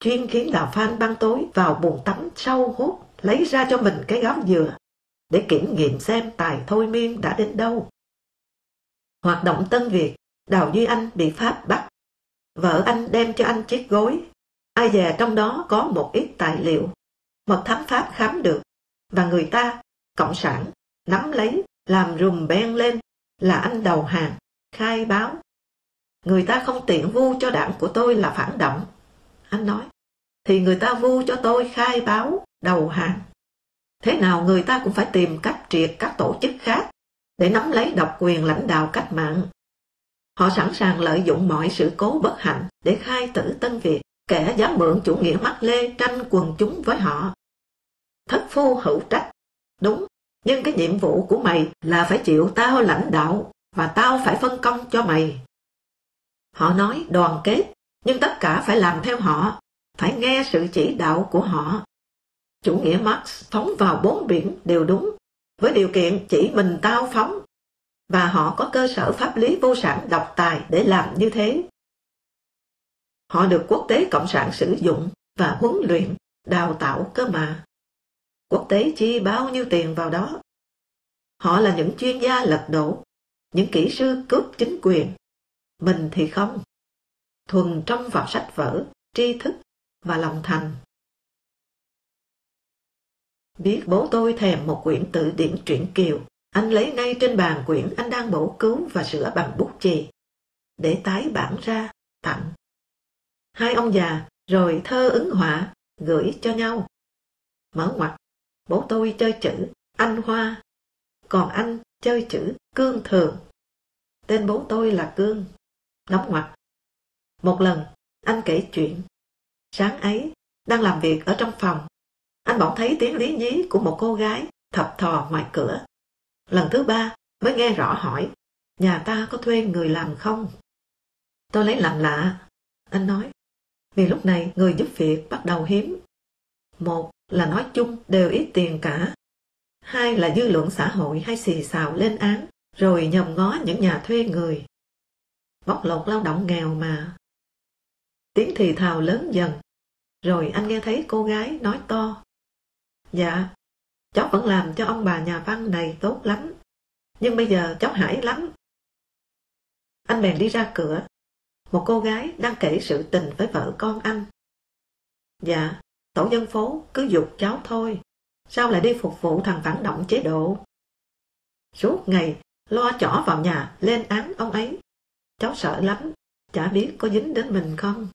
chuyên khiến đào phan ban tối vào buồn tắm sâu hút, lấy ra cho mình cái gáo dừa để kiểm nghiệm xem tài thôi miên đã đến đâu. Hoạt động Tân Việt, Đào Duy Anh bị Pháp bắt. Vợ anh đem cho anh chiếc gối. Ai dè trong đó có một ít tài liệu. Mật thám Pháp khám được. Và người ta, Cộng sản, nắm lấy, làm rùm ben lên là anh đầu hàng, khai báo. Người ta không tiện vu cho đảng của tôi là phản động. Anh nói, thì người ta vu cho tôi khai báo, đầu hàng. Thế nào người ta cũng phải tìm cách triệt các tổ chức khác để nắm lấy độc quyền lãnh đạo cách mạng. Họ sẵn sàng lợi dụng mọi sự cố bất hạnh để khai tử Tân Việt, kẻ dám mượn chủ nghĩa mắc lê tranh quần chúng với họ. Thất phu hữu trách, đúng, nhưng cái nhiệm vụ của mày là phải chịu tao lãnh đạo và tao phải phân công cho mày. Họ nói đoàn kết, nhưng tất cả phải làm theo họ, phải nghe sự chỉ đạo của họ. Chủ nghĩa Marx phóng vào bốn biển đều đúng, với điều kiện chỉ mình tao phóng và họ có cơ sở pháp lý vô sản độc tài để làm như thế. Họ được quốc tế cộng sản sử dụng và huấn luyện, đào tạo cơ mà. Quốc tế chi bao nhiêu tiền vào đó. Họ là những chuyên gia lật đổ, những kỹ sư cướp chính quyền. Mình thì không. Thuần trong vào sách vở, tri thức và lòng thành. Biết bố tôi thèm một quyển tự điển truyện kiều, anh lấy ngay trên bàn quyển anh đang bổ cứu và sửa bằng bút chì, để tái bản ra, tặng. Hai ông già rồi thơ ứng họa, gửi cho nhau. Mở ngoặt, bố tôi chơi chữ anh hoa, còn anh chơi chữ cương thường. Tên bố tôi là Cương. Đóng ngoặt. Một lần, anh kể chuyện. Sáng ấy, đang làm việc ở trong phòng. Anh bỗng thấy tiếng lý nhí của một cô gái thập thò ngoài cửa. Lần thứ ba mới nghe rõ hỏi, nhà ta có thuê người làm không? Tôi lấy làm lạ. Anh nói, vì lúc này người giúp việc bắt đầu hiếm. Một là nói chung đều ít tiền cả. Hai là dư luận xã hội hay xì xào lên án, rồi nhòm ngó những nhà thuê người. Bóc lột lao động nghèo mà. Tiếng thì thào lớn dần, rồi anh nghe thấy cô gái nói to. Dạ, cháu vẫn làm cho ông bà nhà văn này tốt lắm, nhưng bây giờ cháu hãi lắm. Anh bèn đi ra cửa, một cô gái đang kể sự tình với vợ con anh. Dạ, tổ dân phố cứ dục cháu thôi, sao lại đi phục vụ thằng phản động chế độ? Suốt ngày lo chỏ vào nhà lên án ông ấy. Cháu sợ lắm, chả biết có dính đến mình không.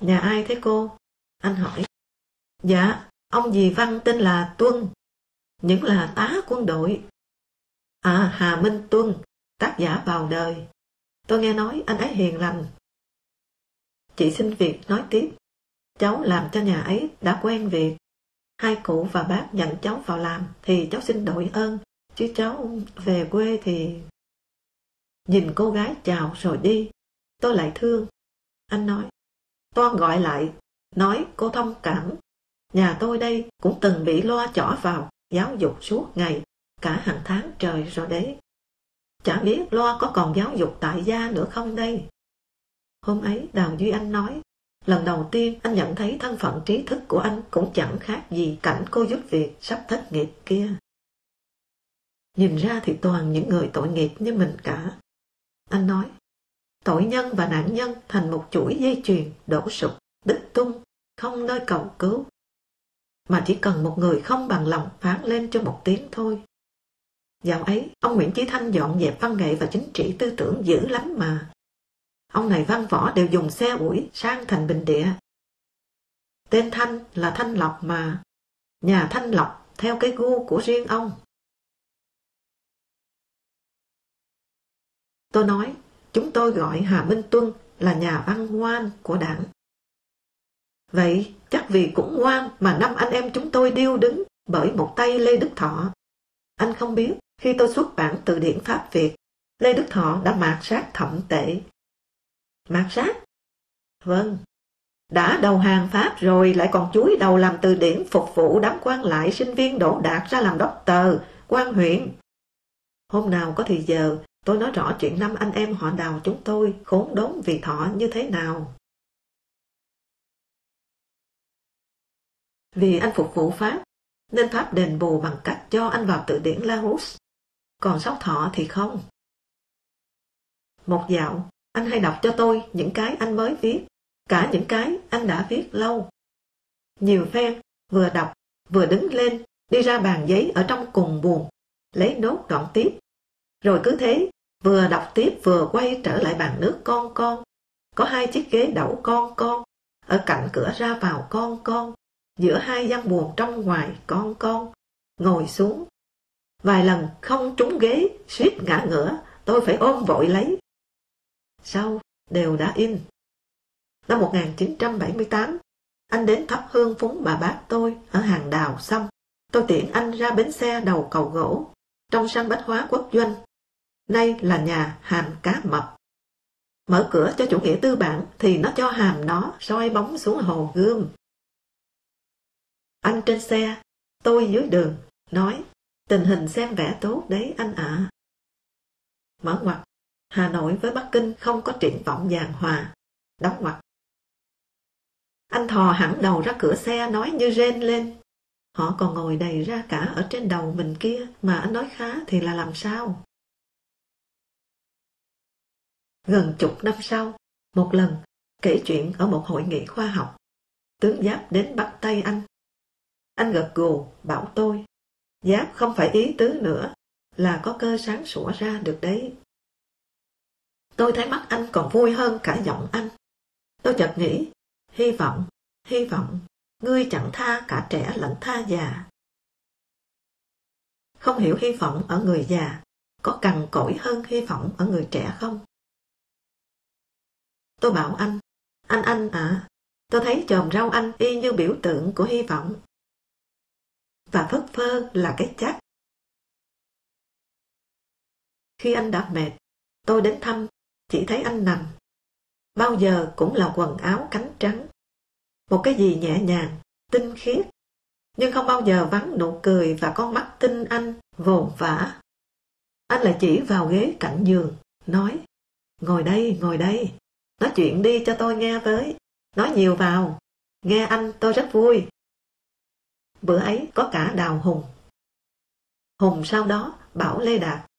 Nhà ai thế cô? Anh hỏi. Dạ, ông dì Văn tên là Tuân, những là tá quân đội. À, Hà Minh Tuân, tác giả vào đời. Tôi nghe nói anh ấy hiền lành. Chị xin việc nói tiếp. Cháu làm cho nhà ấy đã quen việc. Hai cụ và bác nhận cháu vào làm thì cháu xin đội ơn. Chứ cháu về quê thì... Nhìn cô gái chào rồi đi. Tôi lại thương. Anh nói. Toan gọi lại. Nói cô thông cảm. Nhà tôi đây cũng từng bị loa chỏ vào giáo dục suốt ngày. Cả hàng tháng trời rồi đấy. Chả biết Loa có còn giáo dục tại gia nữa không đây? Hôm ấy Đào Duy Anh nói, lần đầu tiên anh nhận thấy thân phận trí thức của anh cũng chẳng khác gì cảnh cô giúp việc sắp thất nghiệp kia. Nhìn ra thì toàn những người tội nghiệp như mình cả. Anh nói, tội nhân và nạn nhân thành một chuỗi dây chuyền đổ sụp, đứt tung, không nơi cầu cứu. Mà chỉ cần một người không bằng lòng phán lên cho một tiếng thôi. Dạo ấy, ông Nguyễn Chí Thanh dọn dẹp văn nghệ và chính trị tư tưởng dữ lắm mà. Ông này văn võ đều dùng xe ủi sang thành bình địa. Tên Thanh là Thanh Lộc mà. Nhà Thanh Lộc theo cái gu của riêng ông. Tôi nói, chúng tôi gọi Hà Minh Tuân là nhà văn ngoan của đảng. Vậy chắc vì cũng ngoan mà năm anh em chúng tôi điêu đứng bởi một tay Lê Đức Thọ. Anh không biết khi tôi xuất bản từ điển Pháp Việt, Lê Đức Thọ đã mạt sát thậm tệ. Mạt sát? Vâng. Đã đầu hàng Pháp rồi lại còn chuối đầu làm từ điển phục vụ đám quan lại sinh viên đổ đạt ra làm đốc tờ, quan huyện. Hôm nào có thì giờ, tôi nói rõ chuyện năm anh em họ đào chúng tôi khốn đốn vì thọ như thế nào. Vì anh phục vụ Pháp, nên Pháp đền bù bằng cách cho anh vào tự điển Larousse còn sóc thọ thì không. Một dạo, anh hay đọc cho tôi những cái anh mới viết, cả những cái anh đã viết lâu. Nhiều phen, vừa đọc, vừa đứng lên, đi ra bàn giấy ở trong cùng buồn, lấy nốt đoạn tiếp. Rồi cứ thế, vừa đọc tiếp vừa quay trở lại bàn nước con con. Có hai chiếc ghế đậu con con, ở cạnh cửa ra vào con con, giữa hai gian buồn trong ngoài con con. Ngồi xuống, Vài lần không trúng ghế, suýt ngã ngửa, tôi phải ôm vội lấy. Sau, đều đã in. Năm 1978, anh đến thắp hương phúng bà bác tôi ở hàng đào xong. Tôi tiện anh ra bến xe đầu cầu gỗ, trong sân bách hóa quốc doanh. Nay là nhà hàm cá mập. Mở cửa cho chủ nghĩa tư bản thì nó cho hàm nó soi bóng xuống hồ gươm. Anh trên xe, tôi dưới đường, nói Tình hình xem vẻ tốt đấy anh ạ. Mở ngoặt, Hà Nội với Bắc Kinh không có triển vọng giàn hòa. Đóng ngoặt. Anh thò hẳn đầu ra cửa xe nói như rên lên. Họ còn ngồi đầy ra cả ở trên đầu mình kia mà anh nói khá thì là làm sao? Gần chục năm sau, một lần kể chuyện ở một hội nghị khoa học, tướng Giáp đến bắt tay anh. Anh gật gù bảo tôi Giáp không phải ý tứ nữa, là có cơ sáng sủa ra được đấy. Tôi thấy mắt anh còn vui hơn cả giọng anh. Tôi chợt nghĩ, hy vọng, hy vọng, ngươi chẳng tha cả trẻ lẫn tha già. Không hiểu hy vọng ở người già, có cằn cỗi hơn hy vọng ở người trẻ không? Tôi bảo anh, anh anh à, Tôi thấy chòm rau anh y như biểu tượng của hy vọng. Và phất phơ là cái chắc. Khi anh đã mệt, tôi đến thăm, chỉ thấy anh nằm. Bao giờ cũng là quần áo cánh trắng. Một cái gì nhẹ nhàng, tinh khiết, nhưng không bao giờ vắng nụ cười và con mắt tinh anh vồn vã. Anh lại chỉ vào ghế cạnh giường, nói, ngồi đây, ngồi đây, nói chuyện đi cho tôi nghe với, nói nhiều vào, nghe anh tôi rất vui. Bữa ấy có cả Đào Hùng. Hùng sau đó bảo Lê Đạt,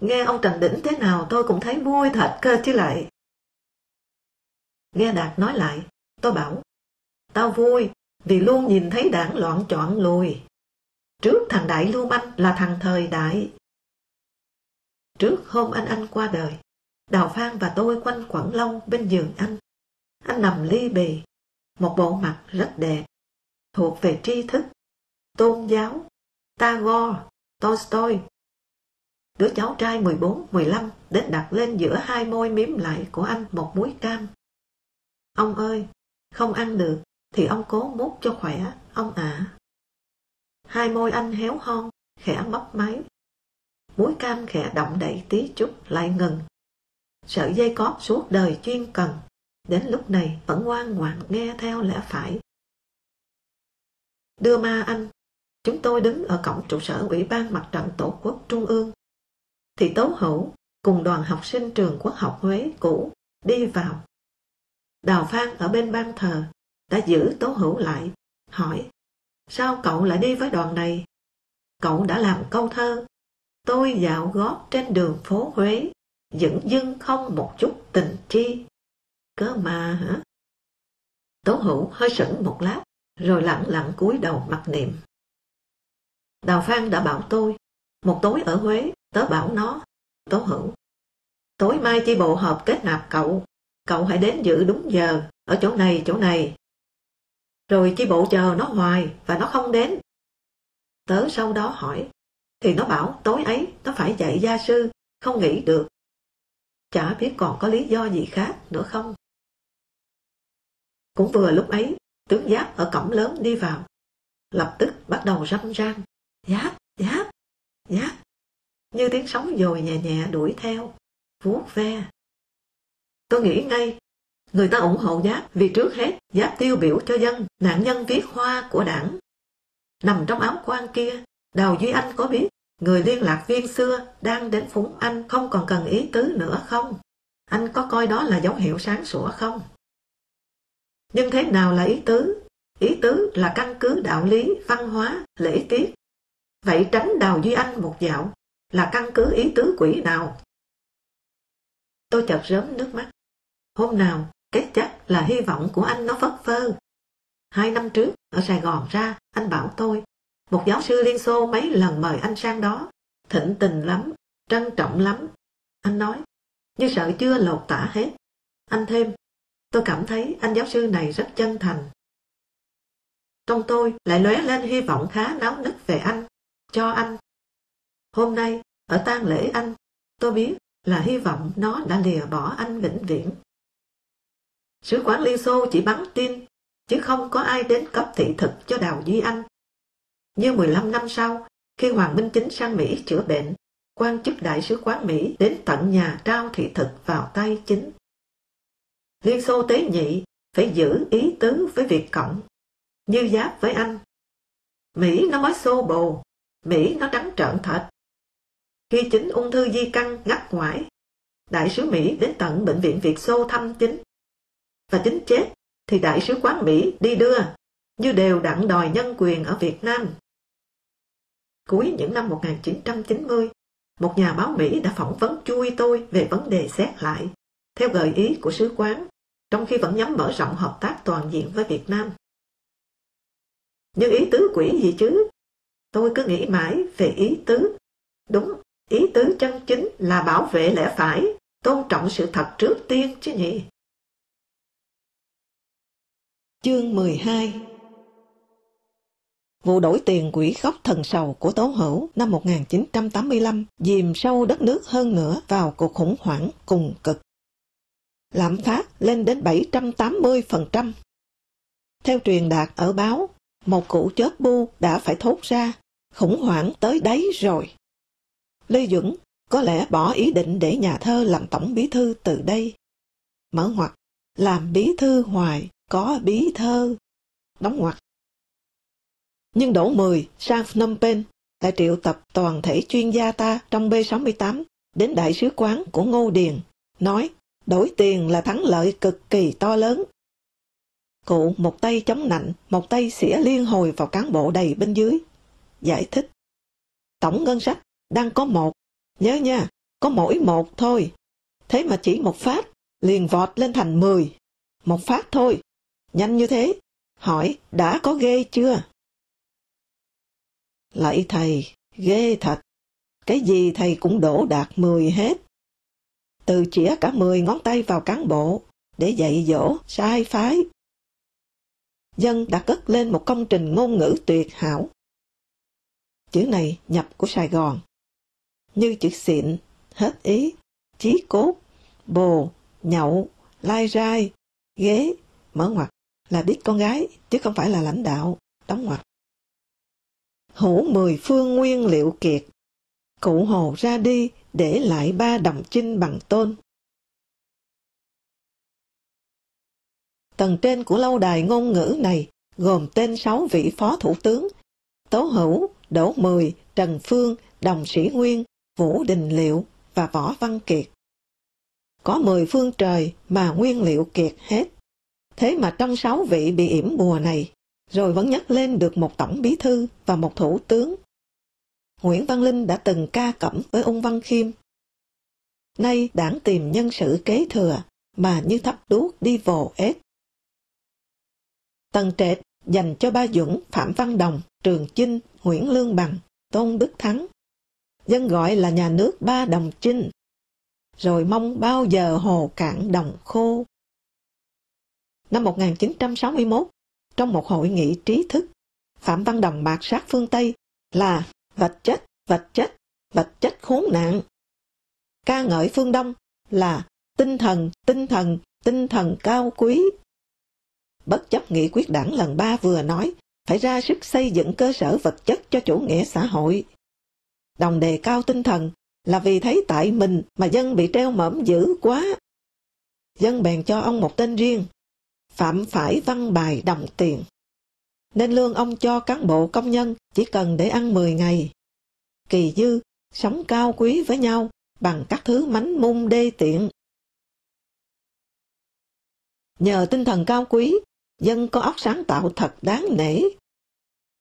nghe ông Trần Đỉnh thế nào tôi cũng thấy vui thật cơ chứ lại. Nghe Đạt nói lại, tôi bảo, tao vui vì luôn nhìn thấy đảng loạn chọn lùi. Trước thằng Đại Lưu Anh là thằng thời đại. Trước hôm anh anh qua đời, Đào Phan và tôi quanh quẩn lâu bên giường anh. Anh nằm ly bì, một bộ mặt rất đẹp, thuộc về tri thức, tôn giáo, Tagore, Tolstoy. Đứa cháu trai 14-15 đến đặt lên giữa hai môi miếm lại của anh một muối cam. Ông ơi, không ăn được thì ông cố mút cho khỏe, ông ạ. Hai môi anh héo hon, khẽ mấp máy. Muối cam khẽ động đậy tí chút lại ngừng. Sợi dây cót suốt đời chuyên cần, đến lúc này vẫn ngoan ngoãn nghe theo lẽ phải. Đưa ma anh, chúng tôi đứng ở cổng trụ sở Ủy ban Mặt trận Tổ quốc Trung ương. Thì Tố Hữu cùng đoàn học sinh trường quốc học Huế cũ đi vào. Đào Phan ở bên ban thờ đã giữ Tố Hữu lại, hỏi Sao cậu lại đi với đoàn này? Cậu đã làm câu thơ Tôi dạo gót trên đường phố Huế dửng dưng không một chút tình chi cớ mà hả? Tố Hữu hơi sững một lát rồi lặng lặng cúi đầu mặc niệm Đào Phan đã bảo tôi Một tối ở Huế Tớ bảo nó Tố Hữu Tối mai chi bộ họp kết nạp cậu Cậu hãy đến dự đúng giờ Ở chỗ này chỗ này rồi chi bộ chờ nó hoài và nó không đến. Tớ sau đó hỏi, thì nó bảo tối ấy nó phải dạy gia sư, không nghĩ được. Chả biết còn có lý do gì khác nữa không. Cũng vừa lúc ấy, tướng Giáp ở cổng lớn đi vào. Lập tức bắt đầu râm ran. Giáp, Giáp, Giáp. Như tiếng sóng dồi nhẹ nhẹ đuổi theo, vuốt ve. Tôi nghĩ ngay Người ta ủng hộ Giáp vì trước hết Giáp tiêu biểu cho dân, nạn nhân viết hoa của đảng. Nằm trong áo quan kia, Đào Duy Anh có biết người liên lạc viên xưa đang đến phúng anh không còn cần ý tứ nữa không? Anh có coi đó là dấu hiệu sáng sủa không? Nhưng thế nào là ý tứ? Ý tứ là căn cứ đạo lý, văn hóa, lễ tiết. Vậy tránh Đào Duy Anh một dạo là căn cứ ý tứ quỷ nào? Tôi chợt rớm nước mắt. Hôm nào cái chắc là hy vọng của anh nó phất phơ. Hai năm trước, ở Sài Gòn ra, anh bảo tôi, một giáo sư Liên Xô mấy lần mời anh sang đó, thịnh tình lắm, trân trọng lắm. Anh nói, như sợ chưa lột tả hết. Anh thêm, tôi cảm thấy anh giáo sư này rất chân thành. Trong tôi lại lóe lên hy vọng khá náo nức về anh, cho anh. Hôm nay, ở tang lễ anh, tôi biết là hy vọng nó đã lìa bỏ anh vĩnh viễn. Sứ quán Liên Xô chỉ bắn tin, chứ không có ai đến cấp thị thực cho Đào Duy Anh. Như 15 năm sau, khi Hoàng Minh Chính sang Mỹ chữa bệnh, quan chức đại sứ quán Mỹ đến tận nhà trao thị thực vào tay chính. Liên Xô tế nhị phải giữ ý tứ với Việt Cộng, như giáp với Anh. Mỹ nó mới xô bồ, Mỹ nó trắng trợn thật. Khi chính ung thư di căn ngắt ngoải, đại sứ Mỹ đến tận bệnh viện Việt Xô thăm chính và chính chết thì đại sứ quán Mỹ đi đưa như đều đặn đòi nhân quyền ở Việt Nam. Cuối những năm 1990, một nhà báo Mỹ đã phỏng vấn chui tôi về vấn đề xét lại, theo gợi ý của sứ quán, trong khi vẫn nhắm mở rộng hợp tác toàn diện với Việt Nam. Nhưng ý tứ quỷ gì chứ? Tôi cứ nghĩ mãi về ý tứ. Đúng, ý tứ chân chính là bảo vệ lẽ phải, tôn trọng sự thật trước tiên chứ nhỉ? Chương 12 Vụ đổi tiền quỹ khóc thần sầu của Tố Hữu năm 1985 dìm sâu đất nước hơn nữa vào cuộc khủng hoảng cùng cực. Lạm phát lên đến 780%. Theo truyền đạt ở báo, một cụ chớp bu đã phải thốt ra, khủng hoảng tới đấy rồi. Lê Duẩn có lẽ bỏ ý định để nhà thơ làm tổng bí thư từ đây. Mở ngoặt, làm bí thư hoài, có bí thơ. Đóng ngoặt. Nhưng đổ 10 sang Phnom Penh lại triệu tập toàn thể chuyên gia ta trong B68 đến đại sứ quán của Ngô Điền, nói đổi tiền là thắng lợi cực kỳ to lớn. Cụ một tay chống nạnh, một tay xỉa liên hồi vào cán bộ đầy bên dưới. Giải thích. Tổng ngân sách đang có một, nhớ nha, có mỗi một thôi. Thế mà chỉ một phát, liền vọt lên thành mười. Một phát thôi, nhanh như thế. Hỏi, đã có ghê chưa? Lạy thầy, ghê thật. Cái gì thầy cũng đổ đạt mười hết. Từ chĩa cả mười ngón tay vào cán bộ để dạy dỗ sai phái. Dân đã cất lên một công trình ngôn ngữ tuyệt hảo. Chữ này nhập của Sài Gòn. Như chữ xịn, hết ý, chí cốt, bồ, nhậu, lai rai, ghế, mở ngoặt là biết con gái chứ không phải là lãnh đạo, đóng ngoặt hữu mười phương nguyên liệu kiệt. Cụ hồ ra đi, để lại ba đồng chinh bằng tôn. Tầng trên của lâu đài ngôn ngữ này gồm tên sáu vị phó thủ tướng, Tố Hữu, Đỗ Mười, Trần Phương, Đồng Sĩ Nguyên, Vũ Đình Liệu và Võ Văn Kiệt. Có mười phương trời mà nguyên liệu kiệt hết. Thế mà trong sáu vị bị yểm bùa này, rồi vẫn nhắc lên được một tổng bí thư và một thủ tướng. Nguyễn Văn Linh đã từng ca cẩm với Ung Văn Khiêm. Nay đảng tìm nhân sự kế thừa mà như thắp đuốc đi vồ ếch. Tầng trệt dành cho ba Dũng, Phạm Văn Đồng, Trường Chinh, Nguyễn Lương Bằng, Tôn Đức Thắng. Dân gọi là nhà nước ba đồng chinh. Rồi mong bao giờ hồ cạn đồng khô. Năm 1961, trong một hội nghị trí thức. Phạm Văn Đồng bạc sát phương Tây là vật chất, vật chất, vật chất khốn nạn. Ca ngợi phương Đông là tinh thần, tinh thần, tinh thần cao quý. Bất chấp nghị quyết đảng lần ba vừa nói, phải ra sức xây dựng cơ sở vật chất cho chủ nghĩa xã hội. Đồng đề cao tinh thần là vì thấy tại mình mà dân bị treo mẫm dữ quá. Dân bèn cho ông một tên riêng phạm phải văn bài đồng tiền. Nên lương ông cho cán bộ công nhân chỉ cần để ăn 10 ngày. Kỳ dư, sống cao quý với nhau bằng các thứ mánh mung đê tiện. Nhờ tinh thần cao quý, dân có óc sáng tạo thật đáng nể.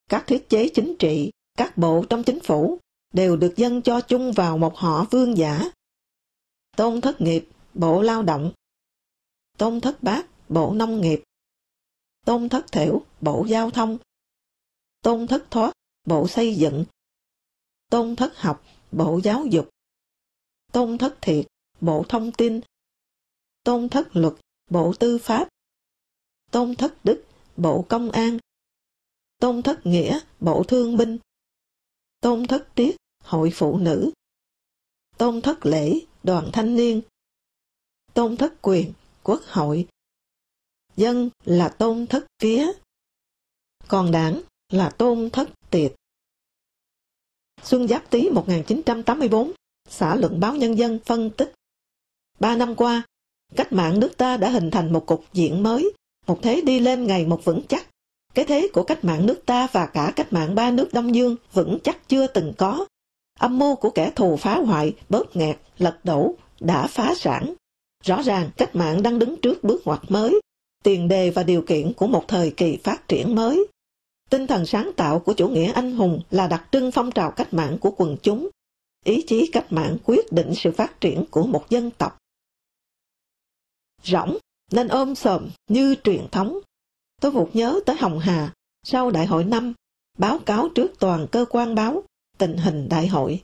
Các thiết chế chính trị, các bộ trong chính phủ đều được dân cho chung vào một họ vương giả. Tôn thất nghiệp, bộ lao động. Tôn thất bác, Bộ Nông nghiệp, Tôn Thất Thiểu, Bộ Giao thông, Tôn Thất Thoát, Bộ Xây dựng, Tôn Thất Học, Bộ Giáo dục, Tôn Thất Thiệt, Bộ Thông tin, Tôn Thất Luật, Bộ Tư pháp, Tôn Thất Đức, Bộ Công an, Tôn Thất Nghĩa, Bộ Thương binh, Tôn Thất Tiết, Hội Phụ nữ, Tôn Thất Lễ, Đoàn Thanh niên, Tôn Thất Quyền, Quốc hội, dân là tôn thất vía, còn đảng là tôn thất tiệt. Xuân Giáp Tý 1984, xã Luận Báo Nhân dân phân tích. Ba năm qua, cách mạng nước ta đã hình thành một cục diện mới, một thế đi lên ngày một vững chắc. Cái thế của cách mạng nước ta và cả cách mạng ba nước Đông Dương vững chắc chưa từng có. Âm mưu của kẻ thù phá hoại, bóp nghẹt, lật đổ, đã phá sản. Rõ ràng cách mạng đang đứng trước bước ngoặt mới, tiền đề và điều kiện của một thời kỳ phát triển mới. Tinh thần sáng tạo của chủ nghĩa anh hùng là đặc trưng phong trào cách mạng của quần chúng. Ý chí cách mạng quyết định sự phát triển của một dân tộc. Rỗng nên ôm sòm như truyền thống. Tôi vụt nhớ tới Hồng Hà sau đại hội năm báo cáo trước toàn cơ quan báo tình hình đại hội.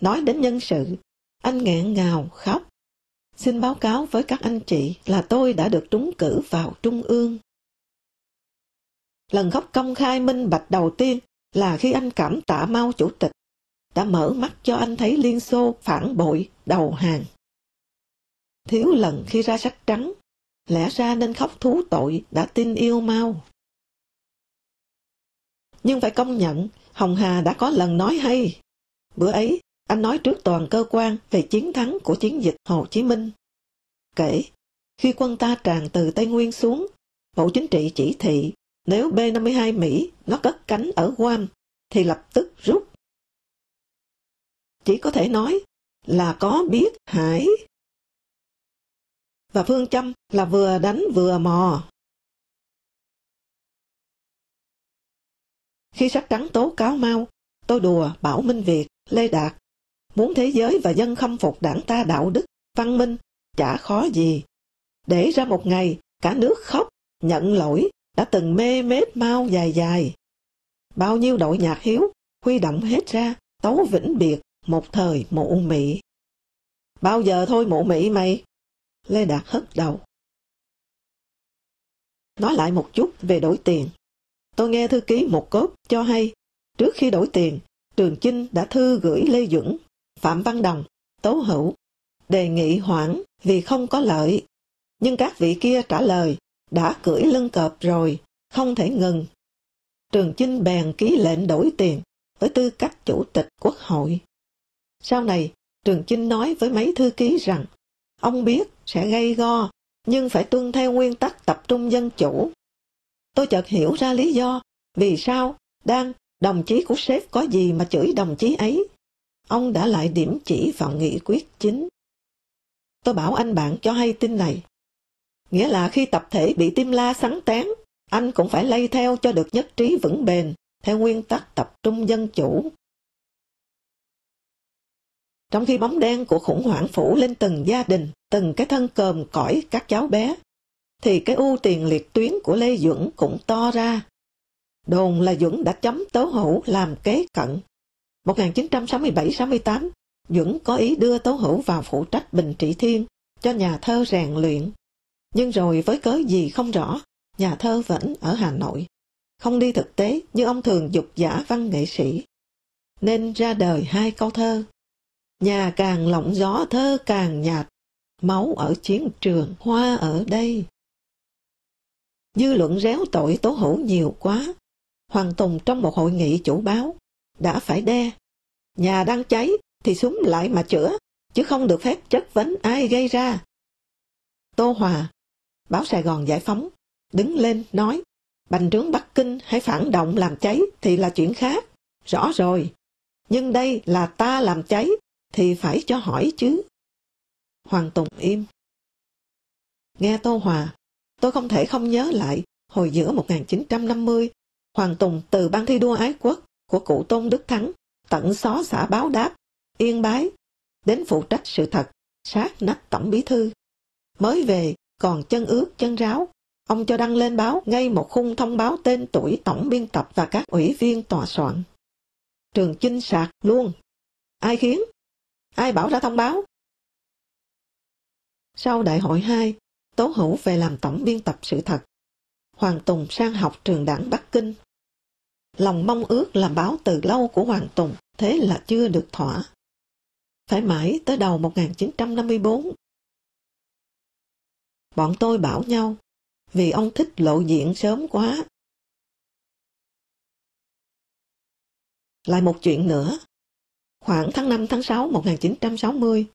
Nói đến nhân sự, anh nghẹn ngào khóc. Xin báo cáo với các anh chị là tôi đã được trúng cử vào Trung ương. Lần khóc công khai minh bạch đầu tiên là khi anh cảm tạ Mao Chủ tịch, đã mở mắt cho anh thấy Liên Xô phản bội, đầu hàng. Thiếu lần khi ra sách trắng, lẽ ra nên khóc thú tội đã tin yêu Mao. Nhưng phải công nhận, Hồng Hà đã có lần nói hay. Bữa ấy, anh nói trước toàn cơ quan về chiến thắng của chiến dịch Hồ Chí Minh. Kể, khi quân ta tràn từ Tây Nguyên xuống, Bộ Chính trị chỉ thị nếu B-52 Mỹ nó cất cánh ở Guam thì lập tức rút. Chỉ có thể nói là có biết hải. Và phương châm là vừa đánh vừa mò. Khi sách trắng tố cáo mau, tôi đùa Bảo Minh Việt, Lê Đạt. Muốn thế giới và dân khâm phục đảng ta đạo đức, văn minh, chả khó gì. Để ra một ngày, cả nước khóc, nhận lỗi, đã từng mê mết mau dài dài. Bao nhiêu đội nhạc hiếu, huy động hết ra, tấu vĩnh biệt, một thời mụ mị. Bao giờ thôi mụ mị mày? Lê Đạt hất đầu. Nói lại một chút về đổi tiền. Tôi nghe thư ký một cốt cho hay, trước khi đổi tiền, Trường Chinh đã thư gửi Lê dũng Phạm Văn Đồng, Tố Hữu, đề nghị hoãn vì không có lợi. Nhưng các vị kia trả lời, đã cưỡi lưng cọp rồi, không thể ngừng. Trường Chinh bèn ký lệnh đổi tiền với tư cách chủ tịch quốc hội. Sau này, Trường Chinh nói với mấy thư ký rằng, ông biết sẽ gây go, nhưng phải tuân theo nguyên tắc tập trung dân chủ. Tôi chợt hiểu ra lý do vì sao đang đồng chí của sếp có gì mà chửi đồng chí ấy. Ông đã lại điểm chỉ vào nghị quyết chính. Tôi bảo anh bạn cho hay tin này. Nghĩa là khi tập thể bị tim la sắn tán, anh cũng phải lay theo cho được nhất trí vững bền, theo nguyên tắc tập trung dân chủ. Trong khi bóng đen của khủng hoảng phủ lên từng gia đình, từng cái thân cờm cõi các cháu bé, thì cái ưu tiền liệt tuyến của Lê Dũng cũng to ra. Đồn là Dũng đã chấm tấu hữu làm kế cận. 1967-68, Duẩn có ý đưa tố hữu vào phụ trách Bình Trị Thiên cho nhà thơ rèn luyện. Nhưng rồi với cớ gì không rõ, nhà thơ vẫn ở Hà Nội. Không đi thực tế như ông thường dục giả văn nghệ sĩ. Nên ra đời hai câu thơ. Nhà càng lộng gió thơ càng nhạt, máu ở chiến trường, hoa ở đây. Dư luận réo tội tố hữu nhiều quá. Hoàng Tùng trong một hội nghị chủ báo đã phải đe. Nhà đang cháy thì súng lại mà chữa, chứ không được phép chất vấn ai gây ra. Tô Hòa, báo Sài Gòn Giải Phóng, đứng lên nói, bành trướng Bắc Kinh hay phản động làm cháy thì là chuyện khác. Rõ rồi, nhưng đây là ta làm cháy thì phải cho hỏi chứ. Hoàng Tùng im. Nghe Tô Hòa, tôi không thể không nhớ lại hồi giữa 1950, Hoàng Tùng từ ban thi đua ái quốc của cụ Tôn Đức Thắng tận xó xã báo đáp, yên bái, đến phụ trách sự thật, sát nách tổng bí thư. Mới về, còn chân ướt chân ráo, ông cho đăng lên báo ngay một khung thông báo tên tuổi tổng biên tập và các ủy viên tòa soạn. Trường chinh sạc luôn. Ai khiến? Ai bảo ra thông báo? Sau đại hội 2, Tố Hữu về làm tổng biên tập sự thật. Hoàng Tùng sang học trường đảng Bắc Kinh. Lòng mong ước làm báo từ lâu của Hoàng Tùng, thế là chưa được thỏa. Phải mãi tới đầu 1954. Bọn tôi bảo nhau, vì ông thích lộ diện sớm quá. Lại một chuyện nữa. Khoảng tháng 5 tháng 6 1960,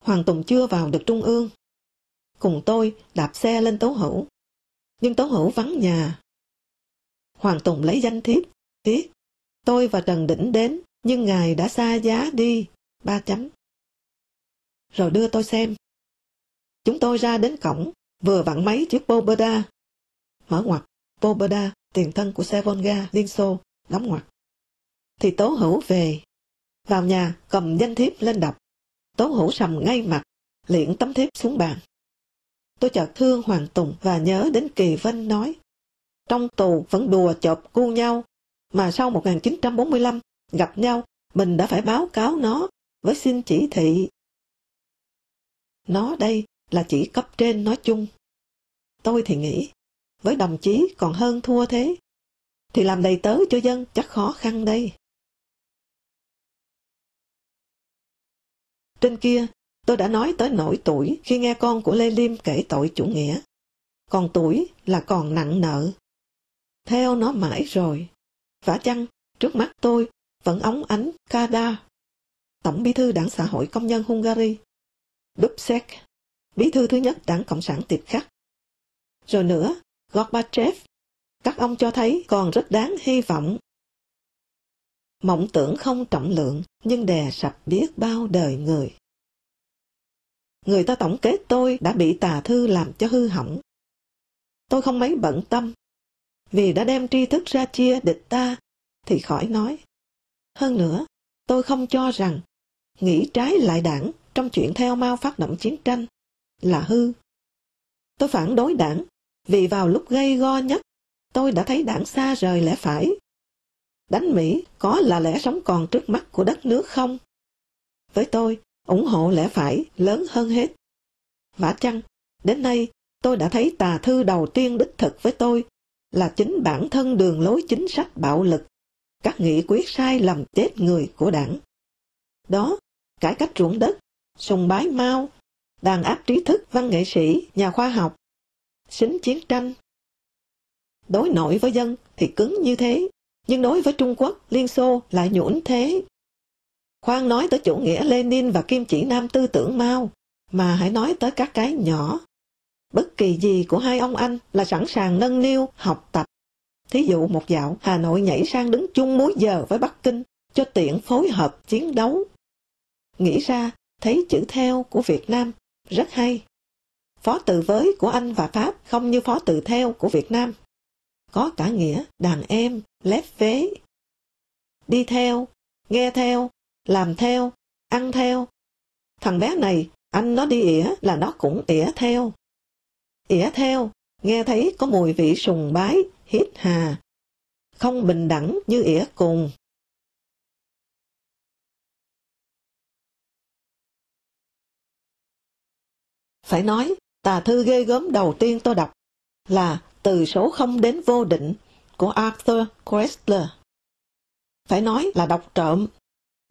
Hoàng Tùng chưa vào được Trung ương. Cùng tôi đạp xe lên Tố Hữu. Nhưng Tố Hữu vắng nhà. Hoàng Tùng lấy danh thiếp, viết Tôi và Trần Đỉnh đến, nhưng ngài đã xa giá đi. Ba chấm. Rồi đưa tôi xem. Chúng tôi ra đến cổng, vừa vặn máy chiếc Boberda. Mở ngoặt, Boberda, tiền thân của xe Volga, Liên Xô, đóng ngoặt. Thì Tố Hữu về. Vào nhà, cầm danh thiếp lên đọc. Tố Hữu sầm ngay mặt, liễn tấm thiếp xuống bàn. Tôi chợt thương Hoàng Tùng và nhớ đến Kỳ Vân nói. Trong tù vẫn đùa chộp cu nhau, mà sau 1945 gặp nhau, mình đã phải báo cáo nó với xin chỉ thị. Nó đây là chỉ cấp trên nói chung. Tôi thì nghĩ, với đồng chí còn hơn thua thế, thì làm đầy tớ cho dân chắc khó khăn đây. Trên kia, tôi đã nói tới nỗi tuổi khi nghe con của Lê Liêm kể tội chủ nghĩa. Còn tuổi là còn nặng nợ. Theo nó mãi rồi, Vả chăng, trước mắt tôi vẫn ống ánh Kada, Tổng bí thư đảng xã hội công nhân Hungary, Dubček, bí thư thứ nhất đảng Cộng sản tiệp khắc. Rồi nữa, Gorbachev, các ông cho thấy còn rất đáng hy vọng. Mộng tưởng không trọng lượng, nhưng đè sập biết bao đời người. Người ta tổng kết tôi đã bị tà thư làm cho hư hỏng. Tôi không mấy bận tâm, vì đã đem tri thức ra chia địch ta, thì khỏi nói. Hơn nữa, tôi không cho rằng nghĩ trái lại đảng trong chuyện theo Mao phát động chiến tranh là hư. Tôi phản đối đảng vì vào lúc gây go nhất tôi đã thấy đảng xa rời lẽ phải. Đánh Mỹ có là lẽ sống còn trước mắt của đất nước không? Với tôi, ủng hộ lẽ phải lớn hơn hết. Vả chăng, đến nay tôi đã thấy tà thư đầu tiên đích thực với tôi là chính bản thân đường lối chính sách bạo lực, các nghị quyết sai lầm chết người của đảng. Đó, cải cách ruộng đất, sùng bái mau, đàn áp trí thức, văn nghệ sĩ, nhà khoa học, xính chiến tranh. Đối nội với dân thì cứng như thế, nhưng đối với Trung Quốc, Liên Xô lại nhũn thế. Khoan nói tới chủ nghĩa Lenin và kim chỉ nam tư tưởng Mao, mà hãy nói tới các cái nhỏ. Bất kỳ gì của hai ông anh là sẵn sàng nâng niu, học tập. Thí dụ một dạo, Hà Nội nhảy sang đứng chung múi giờ với Bắc Kinh, cho tiện phối hợp chiến đấu. Nghĩ ra, thấy chữ theo của Việt Nam rất hay. Phó từ với của Anh và Pháp không như phó từ theo của Việt Nam. Có cả nghĩa đàn em, lép vế. Đi theo, nghe theo, làm theo, ăn theo. Thằng bé này, anh nó đi ỉa là nó cũng ỉa theo ỉa theo, nghe thấy có mùi vị sùng bái, hít hà. Không bình đẳng như ỉa cùng. Phải nói, tà thư ghê gớm đầu tiên tôi đọc là Từ số không đến vô định của Arthur Koestler. Phải nói là đọc trộm.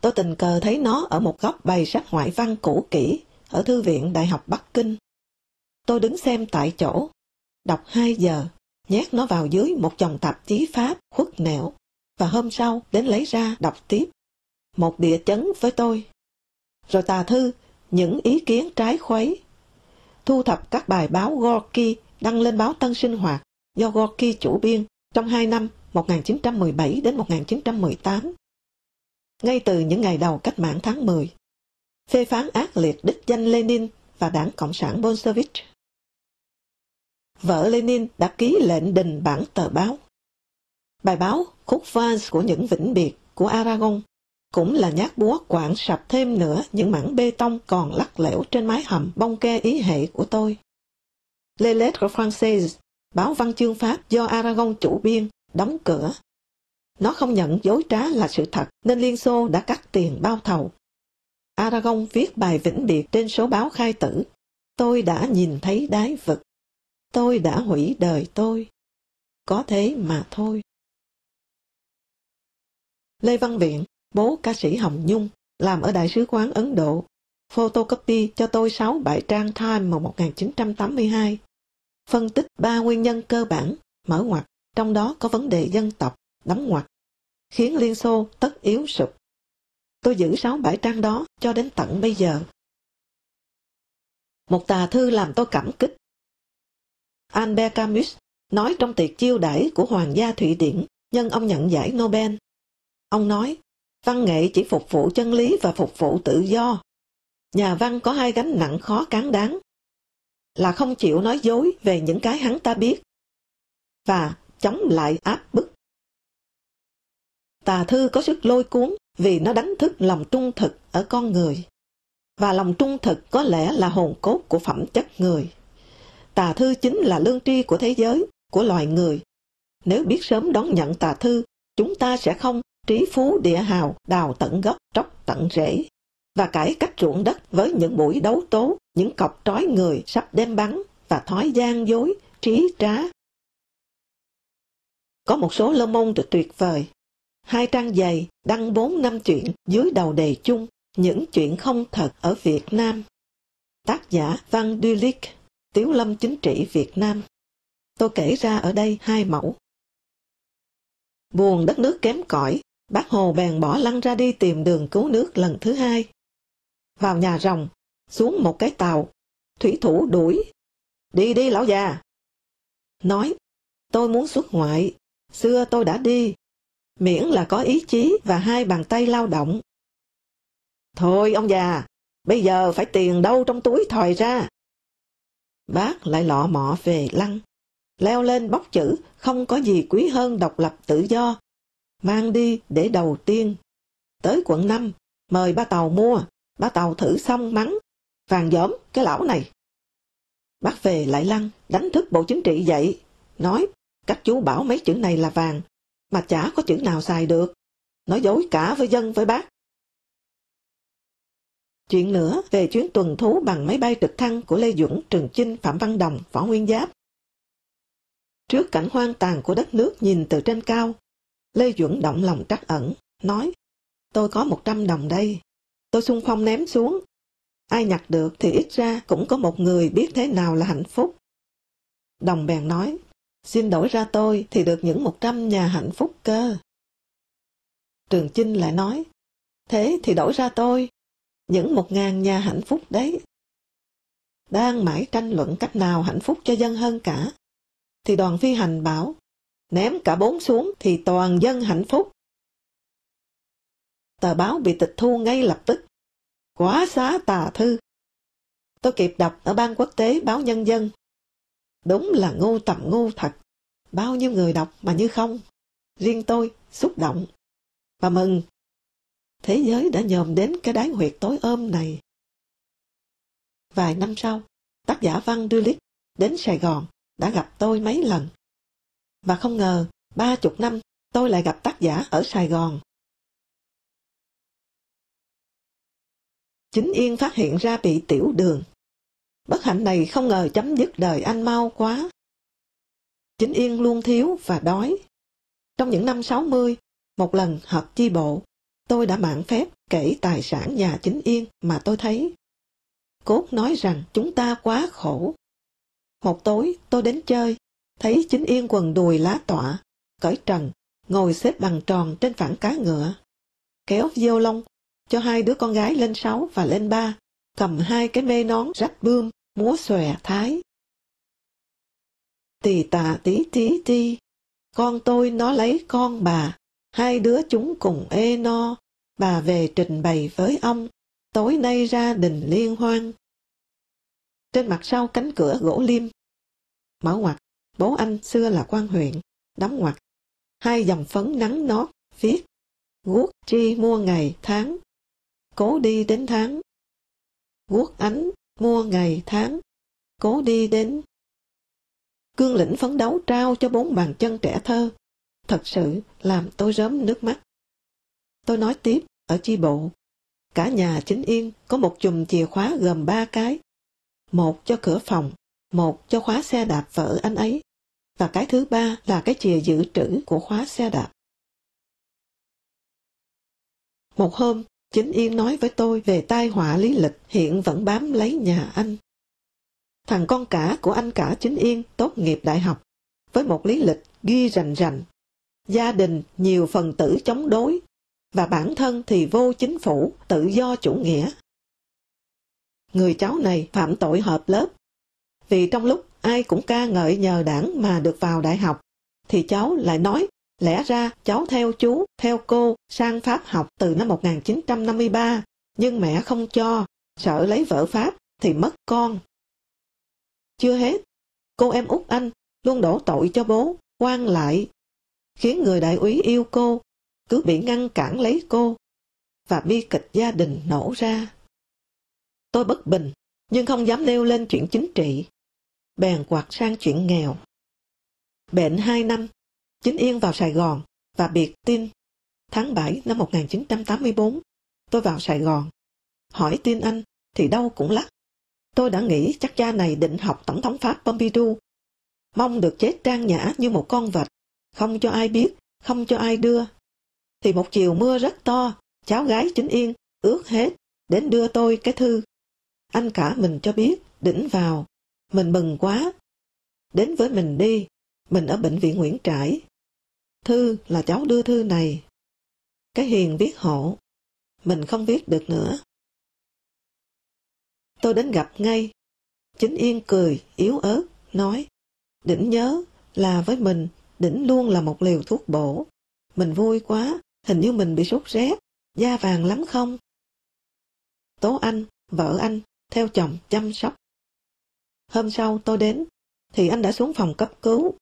Tôi tình cờ thấy nó ở một góc bày sách ngoại văn cũ kỹ ở Thư viện Đại học Bắc Kinh. Tôi đứng xem tại chỗ, đọc 2 giờ, nhét nó vào dưới một chồng tạp chí Pháp khuất nẻo, và hôm sau đến lấy ra đọc tiếp. Một địa chấn với tôi. Rồi tà thư, những ý kiến trái khuấy thu thập các bài báo Gorky đăng lên báo Tân Sinh Hoạt do Gorky chủ biên trong hai năm 1917 đến 1918. Ngay từ những ngày đầu cách mạng tháng 10, phê phán ác liệt đích danh Lenin và đảng Cộng sản Bolshevik. Vợ Lenin đã ký lệnh đình bản tờ báo. Bài báo Khúc Vance của những vĩnh biệt của Aragon cũng là nhát búa quảng sập thêm nữa những mảng bê tông còn lắc lẻo trên mái hầm bông ke ý hệ của tôi. Lê Lết của Françaises, báo văn chương Pháp do Aragon chủ biên, đóng cửa. Nó không nhận dối trá là sự thật nên Liên Xô đã cắt tiền bao thầu. Aragon viết bài vĩnh biệt trên số báo khai tử. Tôi đã nhìn thấy đáy vực. Tôi đã hủy đời tôi. Có thế mà thôi. Lê Văn Viện Bố ca sĩ Hồng Nhung làm ở Đại sứ quán Ấn Độ, photocopy cho tôi sáu bài trang Time mùa 1982. Phân tích ba nguyên nhân cơ bản, mở ngoặt, trong đó có vấn đề dân tộc, đóng ngoặt, khiến Liên Xô tất yếu sụp. Tôi giữ sáu bài trang đó cho đến tận bây giờ. Một tà thư làm tôi cảm kích. Albert Camus nói trong tiệc chiêu đãi của Hoàng gia Thụy Điển nhân ông nhận giải Nobel. Ông nói, Văn nghệ chỉ phục vụ chân lý và phục vụ tự do. Nhà văn có hai gánh nặng khó cán đáng. Là không chịu nói dối về những cái hắn ta biết. Và chống lại áp bức. Tà thư có sức lôi cuốn vì nó đánh thức lòng trung thực ở con người. Và lòng trung thực có lẽ là hồn cốt của phẩm chất người. Tà thư chính là lương tri của thế giới, của loài người. Nếu biết sớm đón nhận tà thư, chúng ta sẽ không trí phú địa hào đào tận gốc tróc tận rễ và cải cách ruộng đất với những buổi đấu tố, những cọc trói người sắp đem bắn và thói gian dối, trí trá. Có một số lơ môn tuyệt vời. Hai trang dày đăng bốn năm chuyện dưới đầu đề chung những chuyện không thật ở Việt Nam. Tác giả Văn duy Dulic, Tiếu Lâm Chính trị Việt Nam. Tôi kể ra ở đây hai mẫu. Buồn đất nước kém cỏi, bác Hồ bèn bỏ lăn ra đi tìm đường cứu nước lần thứ hai. Vào nhà rồng, xuống một cái tàu, thủy thủ đuổi. Đi đi lão già! Nói, tôi muốn xuất ngoại, xưa tôi đã đi, miễn là có ý chí và hai bàn tay lao động. Thôi ông già, bây giờ phải tiền đâu trong túi thòi ra. Bác lại lọ mọ về lăng, leo lên bóc chữ không có gì quý hơn độc lập tự do, mang đi để đầu tiên. Tới quận 5, mời ba tàu mua, ba tàu thử xong mắng, vàng dởm cái lão này. Bác về lại lăng, đánh thức bộ chính trị dậy, nói các chú bảo mấy chữ này là vàng, mà chả có chữ nào xài được. Nói dối cả với dân với bác. Chuyện nữa về chuyến tuần thú bằng máy bay trực thăng của Lê Duẩn, trường Chinh, Phạm Văn Đồng, Võ Nguyên Giáp. Trước cảnh hoang tàn của đất nước nhìn từ trên cao, Lê Duẩn động lòng trắc ẩn, nói, tôi có 100 đồng đây, tôi xung phong ném xuống. Ai nhặt được thì ít ra cũng có một người biết thế nào là hạnh phúc. Đồng bèn nói, xin đổi ra tôi thì được những 100 nhà hạnh phúc cơ. Trường Chinh lại nói, thế thì đổi ra tôi, những một ngàn nhà hạnh phúc đấy. Đang mãi tranh luận cách nào hạnh phúc cho dân hơn cả, thì đoàn phi hành bảo, ném cả bốn xuống thì toàn dân hạnh phúc. Tờ báo bị tịch thu ngay lập tức. Quá xá tà thư. Tôi kịp đọc ở ban quốc tế báo Nhân dân. Đúng là ngu tầm ngu thật. Bao nhiêu người đọc mà như không. Riêng tôi xúc động. Và mừng. Thế giới đã nhòm đến cái đáy huyệt tối ôm này. Vài năm sau, tác giả Văn Đưa Lít đến Sài Gòn đã gặp tôi mấy lần. Và không ngờ, ba chục năm tôi lại gặp tác giả ở Sài Gòn. Chính Yên phát hiện ra bị tiểu đường. Bất hạnh này không ngờ chấm dứt đời anh mau quá. Chính Yên luôn thiếu và đói. Trong những năm 60, một lần họp chi bộ, tôi đã mạn phép kể tài sản nhà Chính Yên mà tôi thấy. Cốt nói rằng chúng ta quá khổ. Một tối tôi đến chơi, thấy Chính Yên quần đùi lá tọa, cởi trần, ngồi xếp bằng tròn trên phản cá ngựa. Kéo vô lông cho hai đứa con gái lên sáu và lên ba, cầm hai cái mê nón rách bươm, múa xòe thái. Tì tà tí tí ti, con tôi nó lấy con bà, hai đứa chúng cùng ê no, bà về trình bày với ông, tối nay ra đình liên hoan. Trên mặt sau cánh cửa gỗ liêm, mở ngoặt, bố anh xưa là quan huyện, đóng ngoặt, hai dòng phấn nắng nót, viết, guốc chi mua ngày tháng, cố đi đến tháng. guốc ánh, mua ngày tháng, cố đi đến. Cương lĩnh phấn đấu trao cho bốn bàn chân trẻ thơ, thật sự làm tôi rớm nước mắt. Tôi nói tiếp, ở chi bộ, cả nhà chính yên có một chùm chìa khóa gồm ba cái, một cho cửa phòng, một cho khóa xe đạp vợ anh ấy, và cái thứ ba là cái chìa dự trữ của khóa xe đạp. Một hôm, Chính Yên nói với tôi về tai họa lý lịch hiện vẫn bám lấy nhà anh. Thằng con cả của anh cả Chính Yên tốt nghiệp đại học, với một lý lịch ghi rành rành. Gia đình nhiều phần tử chống đối, và bản thân thì vô chính phủ, tự do chủ nghĩa. Người cháu này phạm tội hợp lớp, vì trong lúc ai cũng ca ngợi nhờ đảng mà được vào đại học, thì cháu lại nói Lẽ ra cháu theo chú, theo cô sang Pháp học từ năm 1953, nhưng mẹ không cho, sợ lấy vợ Pháp thì mất con. Chưa hết, cô em út anh luôn đổ tội cho bố, quan lại, khiến người đại úy yêu cô, cứ bị ngăn cản lấy cô, và bi kịch gia đình nổ ra. Tôi bất bình, nhưng không dám nêu lên chuyện chính trị. Bèn quạt sang chuyện nghèo. Bệnh hai năm, Chính Yên vào Sài Gòn và biệt tin. Tháng 7 năm 1984, tôi vào Sài Gòn. Hỏi tin anh thì đâu cũng lắc. Tôi đã nghĩ chắc cha này định học Tổng thống Pháp Pompidou. Mong được chết trang nhã như một con vật, không cho ai biết, không cho ai đưa. Thì một chiều mưa rất to, cháu gái chính yên, ướt hết, đến đưa tôi cái thư. Anh cả mình cho biết, đỉnh vào. Mình mừng quá. Đến với mình đi, mình ở bệnh viện Nguyễn Trãi, Thư là cháu đưa thư này. Cái hiền viết hộ. Mình không viết được nữa. Tôi đến gặp ngay. Chính Yên cười, yếu ớt, nói. Đỉnh nhớ là với mình, đỉnh luôn là một liều thuốc bổ. Mình vui quá, hình như mình bị sốt rét, da vàng lắm không? Tố Anh, vợ anh, theo chồng chăm sóc. Hôm sau tôi đến, thì anh đã xuống phòng cấp cứu,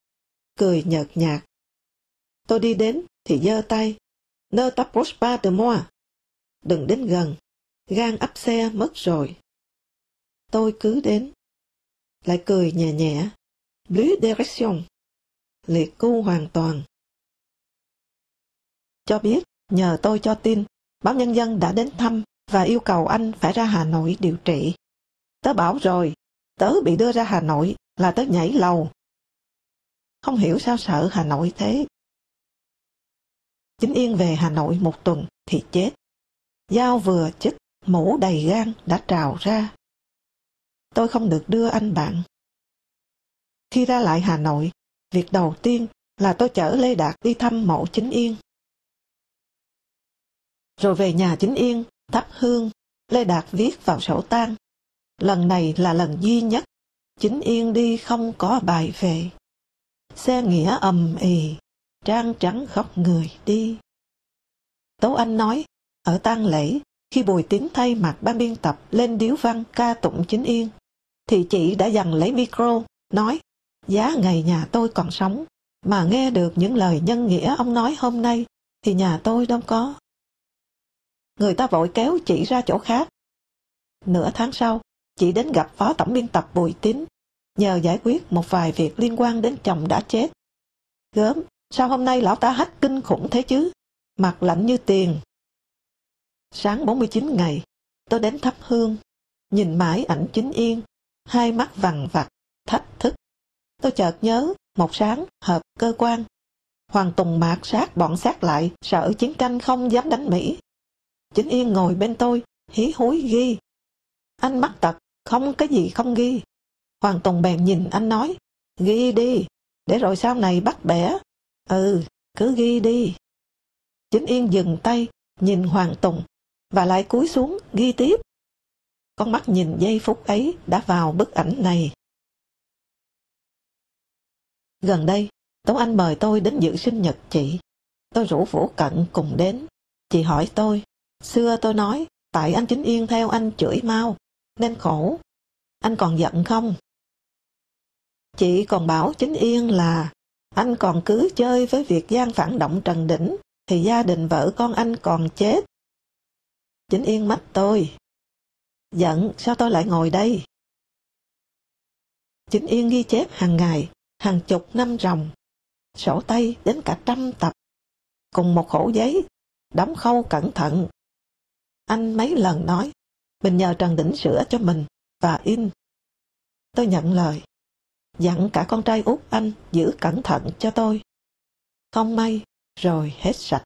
cười nhợt nhạt. Tôi đi đến thì giơ tay, nơ t'approche pas de moi. Đừng đến gần, gan ấp xe mất rồi. Tôi cứ đến, lại cười nhẹ nhẹ, blue direction, liệt cu hoàn toàn. Cho biết, nhờ tôi cho tin, báo nhân dân đã đến thăm và yêu cầu anh phải ra Hà Nội điều trị. Tớ bảo rồi, tớ bị đưa ra Hà Nội là tớ nhảy lầu. Không hiểu sao sợ Hà Nội thế. Chính Yên về Hà Nội một tuần thì chết. Dao vừa chích, mũ đầy gan đã trào ra. Tôi không được đưa anh bạn. Khi ra lại Hà Nội, việc đầu tiên là tôi chở Lê Đạt đi thăm mộ Chính Yên. Rồi về nhà Chính Yên, thắp hương, Lê Đạt viết vào sổ tang. Lần này là lần duy nhất, Chính Yên đi không có bài về. Xe nghĩa ầm ì, trang trắng khóc người đi. Tố Anh nói, ở tang lễ, khi Bùi tiến thay mặt ban biên tập lên điếu văn ca tụng chính yên, thì chị đã dằn lấy micro, nói, giá ngày nhà tôi còn sống, mà nghe được những lời nhân nghĩa ông nói hôm nay, thì nhà tôi đâu có. Người ta vội kéo chị ra chỗ khác. Nửa tháng sau, chị đến gặp phó tổng biên tập Bùi Tín, nhờ giải quyết một vài việc liên quan đến chồng đã chết. Gớm, sao hôm nay lão ta hách kinh khủng thế chứ? Mặt lạnh như tiền. Sáng 49 ngày, tôi đến thắp hương, nhìn mãi ảnh chính yên, hai mắt vằn vặt, thách thức. Tôi chợt nhớ, một sáng, hợp cơ quan. Hoàng Tùng mạc sát bọn sát lại, sợ chiến tranh không dám đánh Mỹ. Chính Yên ngồi bên tôi, hí húi ghi. Anh mắc tật, không cái gì không ghi. Hoàng Tùng bèn nhìn anh nói, ghi đi, để rồi sau này bắt bẻ. Ừ, cứ ghi đi. Chính Yên dừng tay, nhìn Hoàng Tùng, và lại cúi xuống ghi tiếp. Con mắt nhìn giây phút ấy đã vào bức ảnh này. Gần đây, Tống Anh mời tôi đến dự sinh nhật chị. Tôi rủ Vũ Cận cùng đến. Chị hỏi tôi, xưa tôi nói, tại anh Chính Yên theo anh chửi mau, nên khổ. Anh còn giận không? Chị còn bảo Chính Yên là anh còn cứ chơi với việc gian phản động Trần Đỉnh thì gia đình vợ con anh còn chết. Chính Yên mắt tôi. Giận sao tôi lại ngồi đây? Chính Yên ghi chép hàng ngày, hàng chục năm ròng, sổ tay đến cả trăm tập, cùng một khổ giấy, đóng khâu cẩn thận. Anh mấy lần nói, mình nhờ Trần Đỉnh sửa cho mình và in. Tôi nhận lời dặn cả con trai út anh giữ cẩn thận cho tôi. Không may, rồi hết sạch.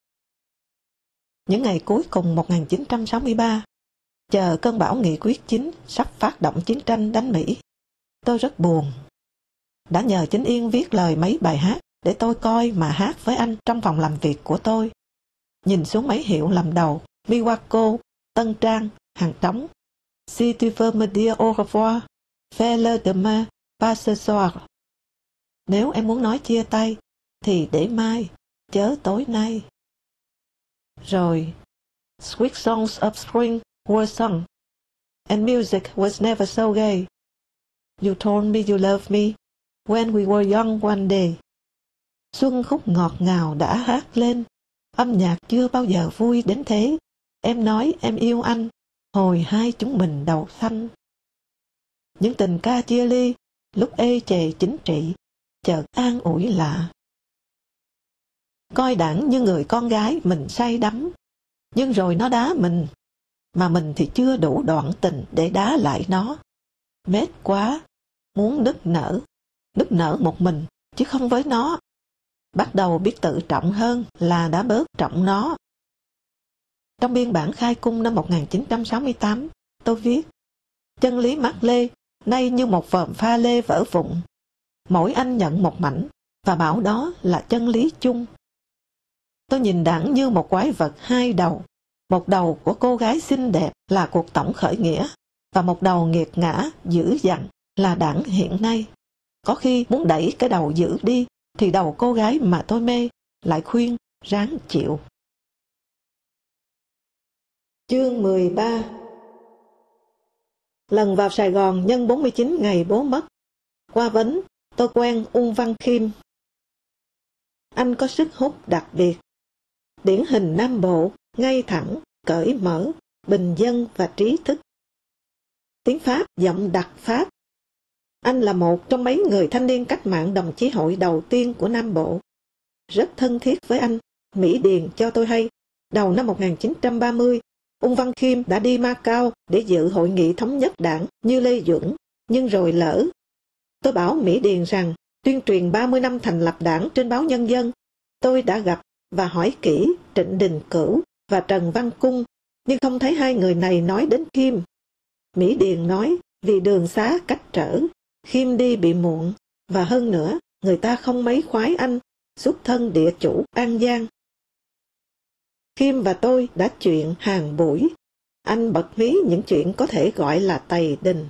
Những ngày cuối cùng 1963, chờ cơn bão nghị quyết chính sắp phát động chiến tranh đánh Mỹ, tôi rất buồn. Đã nhờ Chính Yên viết lời mấy bài hát để tôi coi mà hát với anh trong phòng làm việc của tôi. Nhìn xuống mấy hiệu làm đầu, Miwako, Tân Trang, Hàng Trống, Si tu veux me dire au revoir, fais le demain, pas ce soir. Nếu em muốn nói chia tay, thì để mai, chớ tối nay. Rồi, sweet songs of spring were sung, and music was never so gay. You told me you loved me when we were young one day. Xuân khúc ngọt ngào đã hát lên, âm nhạc chưa bao giờ vui đến thế. Em nói em yêu anh, hồi hai chúng mình đầu xanh. Những tình ca chia ly lúc ê chề chính trị, chợt an ủi lạ. Coi đảng như người con gái mình say đắm, nhưng rồi nó đá mình, mà mình thì chưa đủ đoạn tình để đá lại nó. Mết quá, muốn đứt nở, nức nở một mình, chứ không với nó. Bắt đầu biết tự trọng hơn là đã bớt trọng nó. Trong biên bản khai cung năm 1968, tôi viết, chân lý mắc lê nay như một vòm pha lê vỡ vụn. Mỗi anh nhận một mảnh và bảo đó là chân lý chung. tôi nhìn đảng như một quái vật hai đầu. Một đầu của cô gái xinh đẹp là cuộc tổng khởi nghĩa, và một đầu nghiệt ngã, dữ dằn là đảng hiện nay. Có khi muốn đẩy cái đầu dữ đi, thì đầu cô gái mà tôi mê lại khuyên ráng chịu. Chương 13 Lần vào Sài Gòn nhân 49 ngày bố mất. Qua vấn, tôi quen Ung Văn Khiêm. Anh có sức hút đặc biệt. Điển hình Nam Bộ, ngay thẳng, cởi mở, bình dân và trí thức. Tiếng Pháp giọng đặc Pháp. Anh là một trong mấy người thanh niên cách mạng đồng chí hội đầu tiên của Nam Bộ. Rất thân thiết với anh, Mỹ Điền cho tôi hay. Đầu năm 1930, Ung Văn Khiêm đã đi Macau để dự hội nghị thống nhất đảng như Lê Duẩn, nhưng rồi lỡ. Tôi bảo Mỹ Điền rằng tuyên truyền 30 năm thành lập đảng trên báo Nhân dân. Tôi đã gặp và hỏi kỹ Trịnh Đình Cửu và Trần Văn Cung, nhưng không thấy hai người này nói đến Kim. Mỹ Điền nói vì đường xá cách trở, Khiêm đi bị muộn, và hơn nữa, người ta không mấy khoái anh, xuất thân địa chủ An Giang. Khiêm và tôi đã chuyện hàng buổi. Anh bật mí những chuyện có thể gọi là tày đình.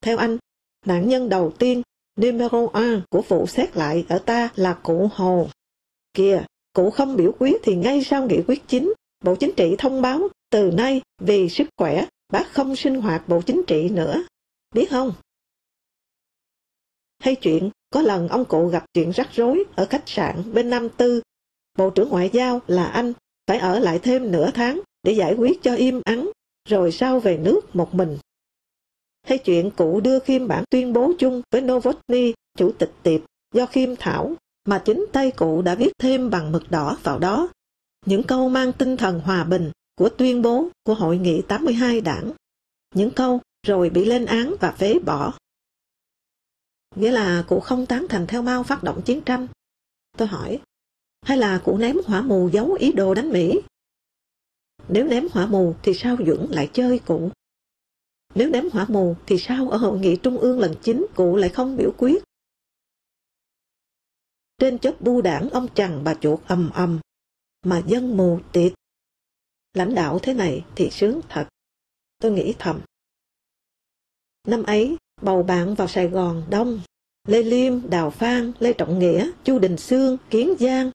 Theo anh, nạn nhân đầu tiên, numero 1 của vụ xét lại ở ta là cụ Hồ. Kìa, cụ không biểu quyết thì ngay sau nghị quyết chính, Bộ Chính trị thông báo từ nay vì sức khỏe bác không sinh hoạt Bộ Chính trị nữa. Biết không? Hay chuyện có lần ông cụ gặp chuyện rắc rối ở khách sạn bên Nam Tư. Bộ trưởng Ngoại giao là anh phải ở lại thêm nửa tháng để giải quyết cho im ắng, rồi sau về nước một mình. Hay chuyện cụ đưa Khiêm bản tuyên bố chung với Novotny, chủ tịch tiệp, do Khiêm thảo, mà chính tay cụ đã viết thêm bằng mực đỏ vào đó. Những câu mang tinh thần hòa bình của tuyên bố của Hội nghị 82 đảng. Những câu rồi bị lên án và phế bỏ. Nghĩa là cụ không tán thành theo Mao phát động chiến tranh. Tôi hỏi, hay là cụ ném hỏa mù giấu ý đồ đánh Mỹ? Nếu ném hỏa mù thì sao Dũng lại chơi cụ? Nếu ném hỏa mù thì sao ở hội nghị trung ương lần 9 cụ lại không biểu quyết? Trên chất bu đảng ông chằn bà chuột ầm ầm, mà dân mù tiệt. Lãnh đạo thế này thì sướng thật. Tôi nghĩ thầm. Năm ấy, bầu bạn vào Sài Gòn đông. Lê Liêm, Đào Phan, Lê Trọng Nghĩa, Chu Đình Sương, Kiến Giang,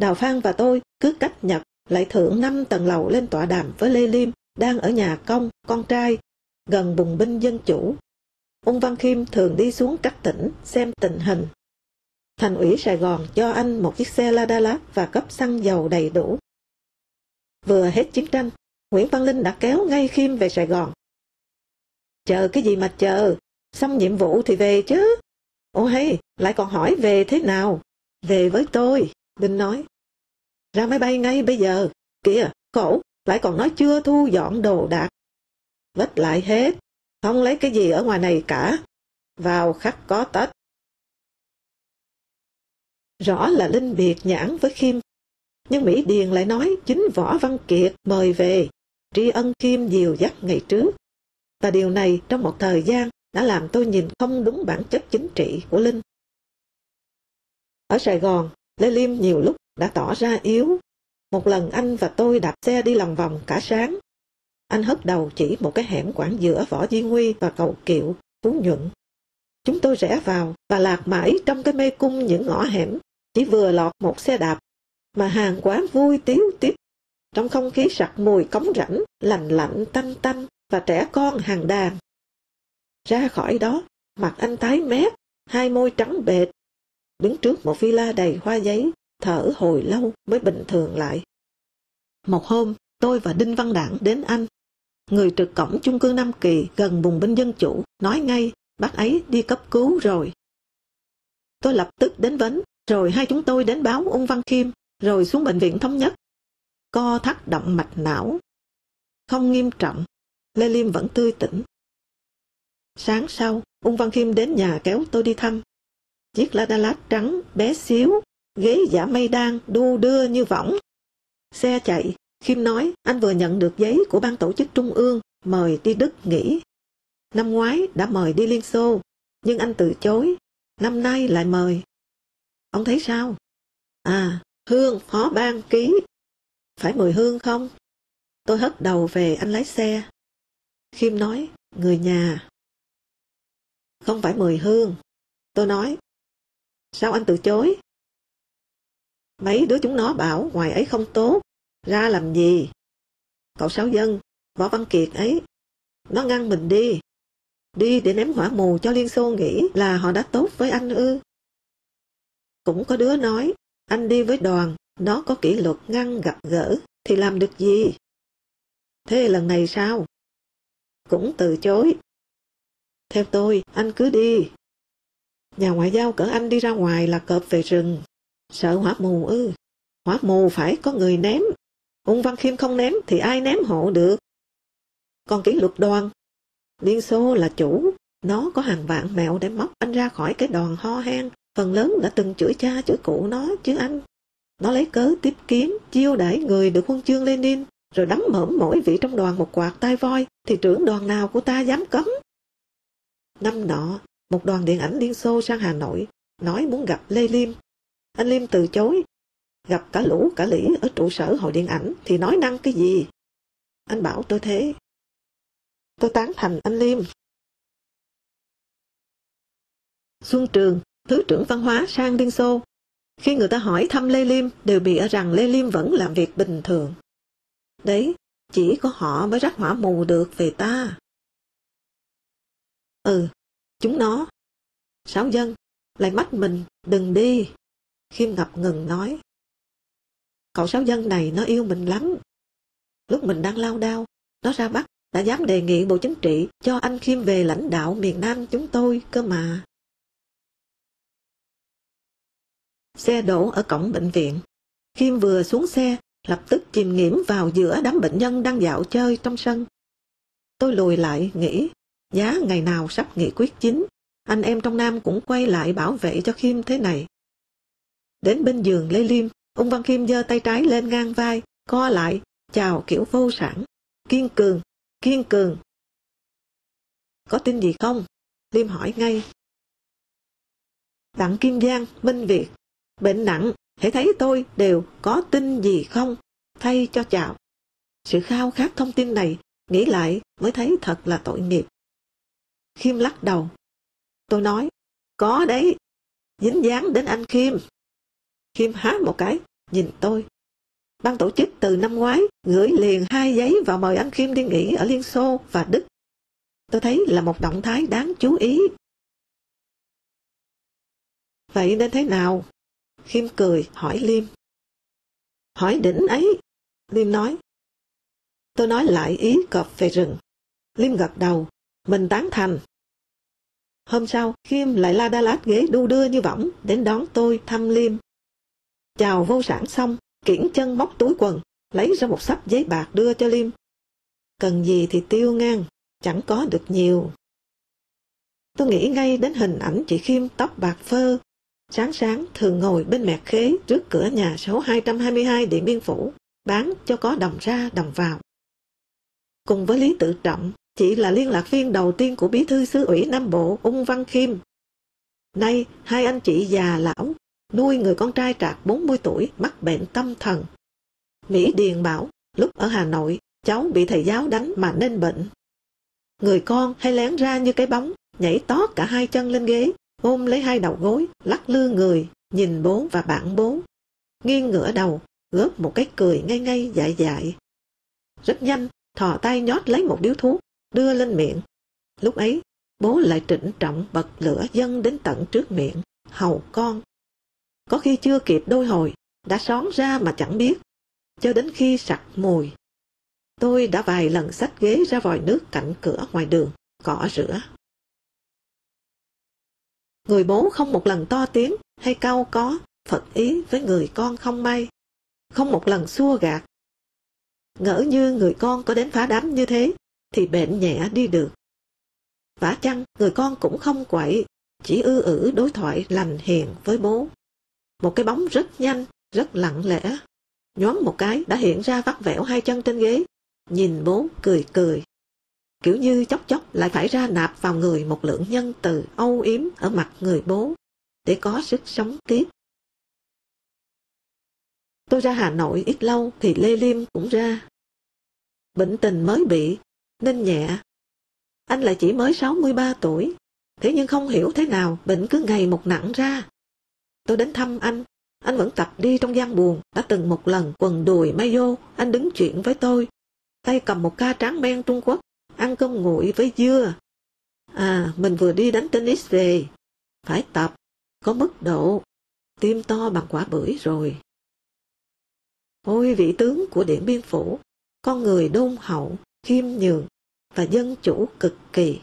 Đào Phan và tôi cứ cách nhật lại thượng năm tầng lầu lên tọa đàm với Lê Liêm đang ở nhà công, con trai, gần bùng binh dân chủ. Ung Văn Khiêm thường đi xuống các tỉnh xem tình hình. Thành ủy Sài Gòn cho anh một chiếc xe Lada và cấp xăng dầu đầy đủ. Vừa hết chiến tranh, Nguyễn Văn Linh đã kéo ngay Khiêm về Sài Gòn. Chờ cái gì mà chờ, xong nhiệm vụ thì về chứ. Ô hay, lại còn hỏi về thế nào? Về với tôi. Linh nói. Ra máy bay ngay bây giờ. Kìa, khổ, lại còn nói chưa thu dọn đồ đạc. Vết lại hết, không lấy cái gì ở ngoài này cả. Vào khắc có tết. Rõ là Linh biệt nhãn với Khiêm. Nhưng Mỹ Điền lại nói chính Võ Văn Kiệt mời về, tri ân Khiêm dìu dắt ngày trước. Và điều này trong một thời gian đã làm tôi nhìn không đúng bản chất chính trị của Linh. Ở Sài Gòn, Lê Liêm nhiều lúc đã tỏ ra yếu. Một lần anh và tôi đạp xe đi lòng vòng cả sáng. Anh hất đầu chỉ một cái hẻm quảng giữa Võ duy Nguy và cầu Kiệu, Phú Nhuận. Chúng tôi rẽ vào và lạc mãi trong cái mê cung những ngõ hẻm, chỉ vừa lọt một xe đạp, mà hàng quán vui tiếu tiếp. Trong không khí sặc mùi cống rãnh, lành lạnh tanh tanh và trẻ con hàng đàn. Ra khỏi đó, mặt anh tái mét, hai môi trắng bệt, đứng trước một villa đầy hoa giấy, thở hồi lâu mới bình thường lại. Một hôm, tôi và Đinh Văn Đảng đến anh. Người trực cổng chung cư Nam Kỳ gần vùng binh dân chủ, nói ngay, bác ấy đi cấp cứu rồi. Tôi lập tức đến vấn, rồi hai chúng tôi đến báo ung Văn Khiêm, rồi xuống bệnh viện thống nhất. Co thắt động mạch não. Không nghiêm trọng, Lê Liêm vẫn tươi tỉnh. Sáng sau, ung Văn Khiêm đến nhà kéo tôi đi thăm. Chiếc la đa lát trắng, bé xíu, ghế giả mây đan, đu đưa như võng. Xe chạy, Khiêm nói anh vừa nhận được giấy của ban tổ chức trung ương mời đi Đức nghỉ. Năm ngoái đã mời đi Liên Xô, nhưng anh từ chối. Năm nay lại mời. Ông thấy sao? À, Hương phó ban ký. Phải mùi hương không? Tôi hất đầu về anh lái xe. Khiêm nói, người nhà. Không phải mười hương. Tôi nói, sao anh từ chối? Mấy đứa chúng nó bảo ngoài ấy không tốt, ra làm gì? Cậu Sáu Dân, Võ Văn Kiệt ấy, nó ngăn mình đi. Đi để ném hỏa mù cho Liên Xô nghĩ là họ đã tốt với anh ư. Cũng có đứa nói, anh đi với đoàn, nó có kỷ luật ngăn gặp gỡ, thì làm được gì? Thế lần này sao? Cũng từ chối. Theo tôi, anh cứ đi. Nhà ngoại giao cỡ anh đi ra ngoài là cọp về rừng. Sợ hỏa mù ư. Hỏa mù phải có người ném. Ung Văn Khiêm không ném thì ai ném hộ được. Còn kỷ luật đoàn, Liên Xô là chủ, nó có hàng vạn mẹo để móc anh ra khỏi cái đoàn ho hen, phần lớn đã từng chửi cha chửi cụ nó chứ anh. Nó lấy cớ tiếp kiếm, chiêu đãi người được huân chương Lenin, rồi đấm mởm mỗi vị trong đoàn một quạt tai voi, thì trưởng đoàn nào của ta dám cấm. Năm nọ, một đoàn điện ảnh Liên Xô sang Hà Nội, nói muốn gặp Lê Liêm. Anh Liêm từ chối, gặp cả lũ cả lĩ ở trụ sở hội điện ảnh thì nói năng cái gì. Anh bảo tôi thế. Tôi tán thành anh Liêm. Xuân Trường, Thứ trưởng Văn hóa sang Liên Xô. Khi người ta hỏi thăm Lê Liêm, đều bị ở rằng Lê Liêm vẫn làm việc bình thường. Đấy, chỉ có họ mới rắc hỏa mù được về ta. Ừ, chúng nó. Sáu dân, lại mắt mình, đừng đi. Khiêm ngập ngừng nói. Cậu sáu dân này nó yêu mình lắm. Lúc mình đang lao đao, nó ra Bắc đã dám đề nghị Bộ Chính trị cho anh Khiêm về lãnh đạo miền Nam chúng tôi cơ mà. Xe đổ ở cổng bệnh viện. Khiêm vừa xuống xe, lập tức chìm nghiễm vào giữa đám bệnh nhân đang dạo chơi trong sân. Tôi lùi lại, nghĩ, giá ngày nào sắp nghị quyết chính, anh em trong Nam cũng quay lại bảo vệ cho Khiêm thế này. Đến bên giường Lê Liêm, ông Văn Khiêm giơ tay trái lên ngang vai, co lại, chào kiểu vô sản, kiên cường, kiên cường. Có tin gì không? Liêm hỏi ngay. Đặng Kim Giang, Minh Việt, bệnh nặng, hãy thấy tôi đều có tin gì không, thay cho chào. Sự khao khát thông tin này, nghĩ lại mới thấy thật là tội nghiệp. Khiêm lắc đầu. Tôi nói, có đấy, dính dáng đến anh Khiêm. Khiêm há một cái, nhìn tôi. Ban tổ chức từ năm ngoái gửi liền hai giấy vào mời anh Khiêm đi nghỉ ở Liên Xô và Đức. Tôi thấy là một động thái đáng chú ý. Vậy nên thế nào? Khiêm cười hỏi Liêm. Hỏi đỉnh ấy. Liêm nói. Tôi nói lại ý cọp về rừng. Liêm gật đầu. Mình tán thành. Hôm sau, Khiêm lại la đa lát ghế đu đưa như võng đến đón tôi thăm Liêm. Chào vô sản xong, kiển chân móc túi quần, lấy ra một sắp giấy bạc đưa cho Liêm. Cần gì thì tiêu ngang, chẳng có được nhiều. Tôi nghĩ ngay đến hình ảnh chị Khiêm tóc bạc phơ, sáng sáng thường ngồi bên mẹ khế trước cửa nhà số 222 Điện Biên Phủ, bán cho có đồng ra đồng vào. Cùng với Lý Tự Trọng, chị là liên lạc viên đầu tiên của Bí thư xứ ủy Nam Bộ Ung Văn Khiêm. Nay, hai anh chị già lão nuôi người con trai trạc 40 tuổi mắc bệnh tâm thần. Mỹ Điền bảo, lúc ở Hà Nội, cháu bị thầy giáo đánh mà nên bệnh. Người con hay lén ra như cái bóng, nhảy tót cả hai chân lên ghế, ôm lấy hai đầu gối, lắc lư người, nhìn bố và bạn bố. Nghiêng ngửa đầu, góp một cái cười ngay ngay dại dại. Rất nhanh, thò tay nhót lấy một điếu thuốc, đưa lên miệng. Lúc ấy, bố lại trịnh trọng bật lửa dâng đến tận trước miệng, hầu con. Có khi chưa kịp đôi hồi, đã xón ra mà chẳng biết, cho đến khi sặc mùi. Tôi đã vài lần xách ghế ra vòi nước cạnh cửa ngoài đường, cỏ rửa. Người bố không một lần to tiếng hay cau có, phật ý với người con không may, không một lần xua gạt. Ngỡ như người con có đến phá đám như thế, thì bệnh nhẹ đi được. Vả chăng, người con cũng không quậy, chỉ ư ử đối thoại lành hiền với bố. Một cái bóng rất nhanh, rất lặng lẽ. Nhoáng một cái đã hiện ra vắt vẻo hai chân trên ghế, nhìn bố cười cười. Kiểu như chốc chốc lại phải ra nạp vào người một lượng nhân từ âu yếm ở mặt người bố, để có sức sống tiếp. Tôi ra Hà Nội ít lâu thì Lê Liêm cũng ra. Bệnh tình mới bị, nên nhẹ. Anh lại chỉ mới 63 tuổi, thế nhưng không hiểu thế nào bệnh cứ ngày một nặng ra. Tôi đến thăm anh, anh vẫn tập đi trong gian buồn, đã từng một lần quần đùi Mayo anh đứng chuyện với tôi. Tay cầm một ca tráng men Trung Quốc, ăn cơm nguội với dưa. À, mình vừa đi đánh tennis về. Phải tập, có mức độ. Tim to bằng quả bưởi rồi. Ôi vị tướng của Điện Biên Phủ, con người đôn hậu, khiêm nhường và dân chủ cực kỳ.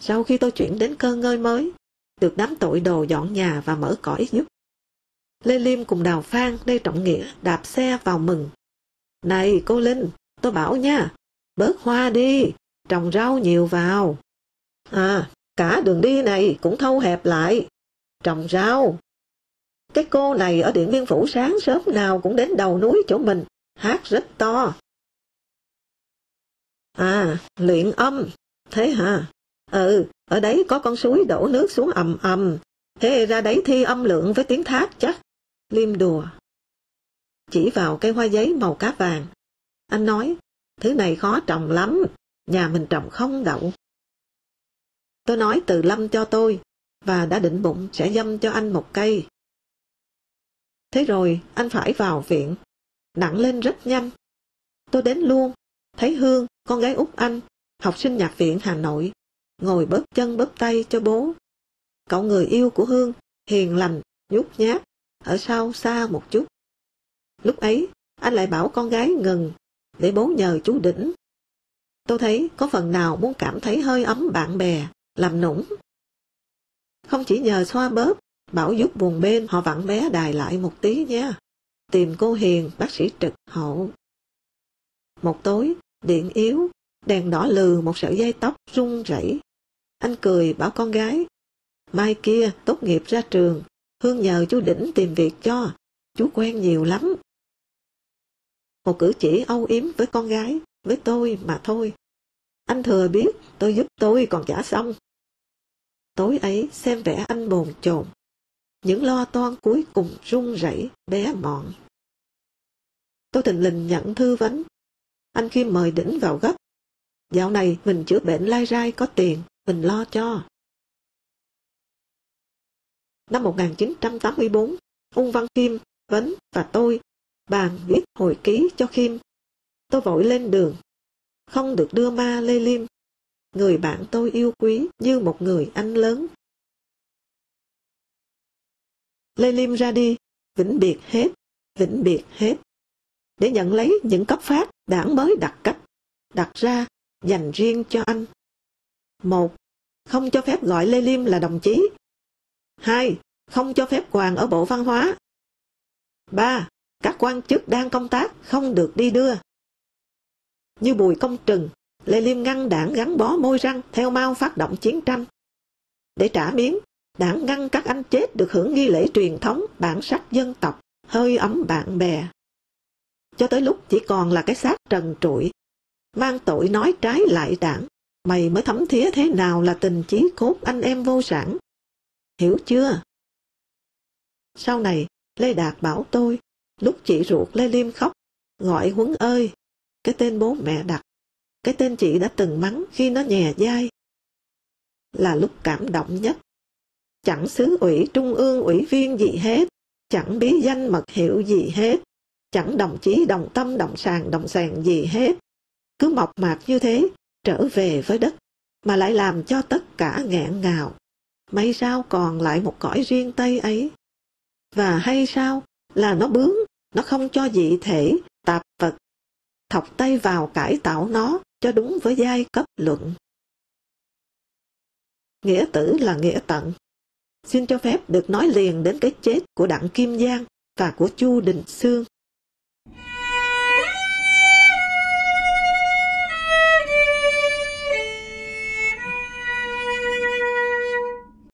Sau khi tôi chuyển đến cơ ngơi mới, được đám tội đồ dọn nhà và mở cõi giúp. Lê Liêm cùng Đào Phan Lê Trọng Nghĩa đạp xe vào mừng. Này cô Linh, tôi bảo nha, bớt hoa đi, trồng rau nhiều vào. À, cả đường đi này cũng thâu hẹp lại. Trồng rau. Cái cô này ở Điện Biên Phủ sáng sớm nào cũng đến đầu núi chỗ mình, hát rất to. À, luyện âm. Thế hả? Ừ, ở đấy có con suối đổ nước xuống ầm ầm. Thế ra đấy thi âm lượng với tiếng thác chắc. Liêm đùa. Chỉ vào cây hoa giấy màu cá vàng. Anh nói, thứ này khó trồng lắm, nhà mình trồng không đậu. Tôi nói từ lâm cho tôi, và đã định bụng sẽ dâm cho anh một cây. Thế rồi anh phải vào viện, nặng lên rất nhanh. Tôi đến luôn, thấy Hương, con gái út anh, học sinh nhạc viện Hà Nội, ngồi bóp chân bóp tay cho bố. Cậu người yêu của Hương, hiền lành, nhút nhát, ở sau xa một chút. Lúc ấy, anh lại bảo con gái ngừng, để bố nhờ chú Đỉnh. Tôi thấy có phần nào muốn cảm thấy hơi ấm bạn bè, làm nũng. Không chỉ nhờ xoa bóp, bảo giúp buồn bên họ vặn bé đài lại một tí nhé. Tìm cô Hiền, bác sĩ trực hậu. Một tối, điện yếu, đèn đỏ lừ một sợi dây tóc rung rẩy. Anh cười bảo con gái, mai kia tốt nghiệp ra trường, Hương nhờ chú Đỉnh tìm việc cho, chú quen nhiều lắm. Một cử chỉ âu yếm với con gái, với tôi mà thôi. Anh thừa biết tôi giúp tôi còn chả xong. Tối ấy xem vẻ anh bồn chồn, những lo toan cuối cùng run rẩy bé mọn. Tôi tình lình nhận thư vấn. Anh Kim mời đỉnh vào gấp. Dạo này mình chữa bệnh lai rai có tiền, mình lo cho. Năm 1984, Ung Văn Kim, Vấn và tôi bàn viết hồi ký cho Kim. Tôi vội lên đường, không được đưa ma Lê Liêm. Người bạn tôi yêu quý như một người anh lớn. Lê Liêm ra đi, vĩnh biệt hết, vĩnh biệt hết. Để nhận lấy những cấp phát đảng mới đặt cách, đặt ra dành riêng cho anh. Một, không cho phép gọi Lê Liêm là đồng chí. Hai, không cho phép quàng ở Bộ Văn hóa. Ba, các quan chức đang công tác không được đi đưa. Như Bùi Công Trừng, Lê Liêm ngăn đảng gắn bó môi răng theo mau phát động chiến tranh. Để trả miếng, đảng ngăn các anh chết được hưởng nghi lễ truyền thống bản sắc dân tộc, hơi ấm bạn bè. Cho tới lúc chỉ còn là cái xác trần trụi, mang tội nói trái lại đảng, mày mới thấm thía thế nào là tình chí cốt anh em vô sản. Hiểu chưa? Sau này, Lê Đạt bảo tôi, lúc chị ruột Lê Liêm khóc, gọi Huấn ơi, cái tên bố mẹ đặt, cái tên chị đã từng mắng khi nó nhè dai. Là lúc cảm động nhất. Chẳng xứ ủy trung ương ủy viên gì hết, chẳng bí danh mật hiệu gì hết, chẳng đồng chí đồng tâm đồng sàng đồng sàng gì hết. Cứ mộc mạc như thế, trở về với đất, mà lại làm cho tất cả nghẹn ngào. May sao còn lại một cõi riêng Tây ấy. Và hay sao là nó bướng, nó không cho dị thể, tạp vật, thọc tay vào cải tạo nó cho đúng với giai cấp luận. Nghĩa tử là nghĩa tận. Xin cho phép được nói liền đến cái chết của Đặng Kim Giang và của Chu Đình Sương.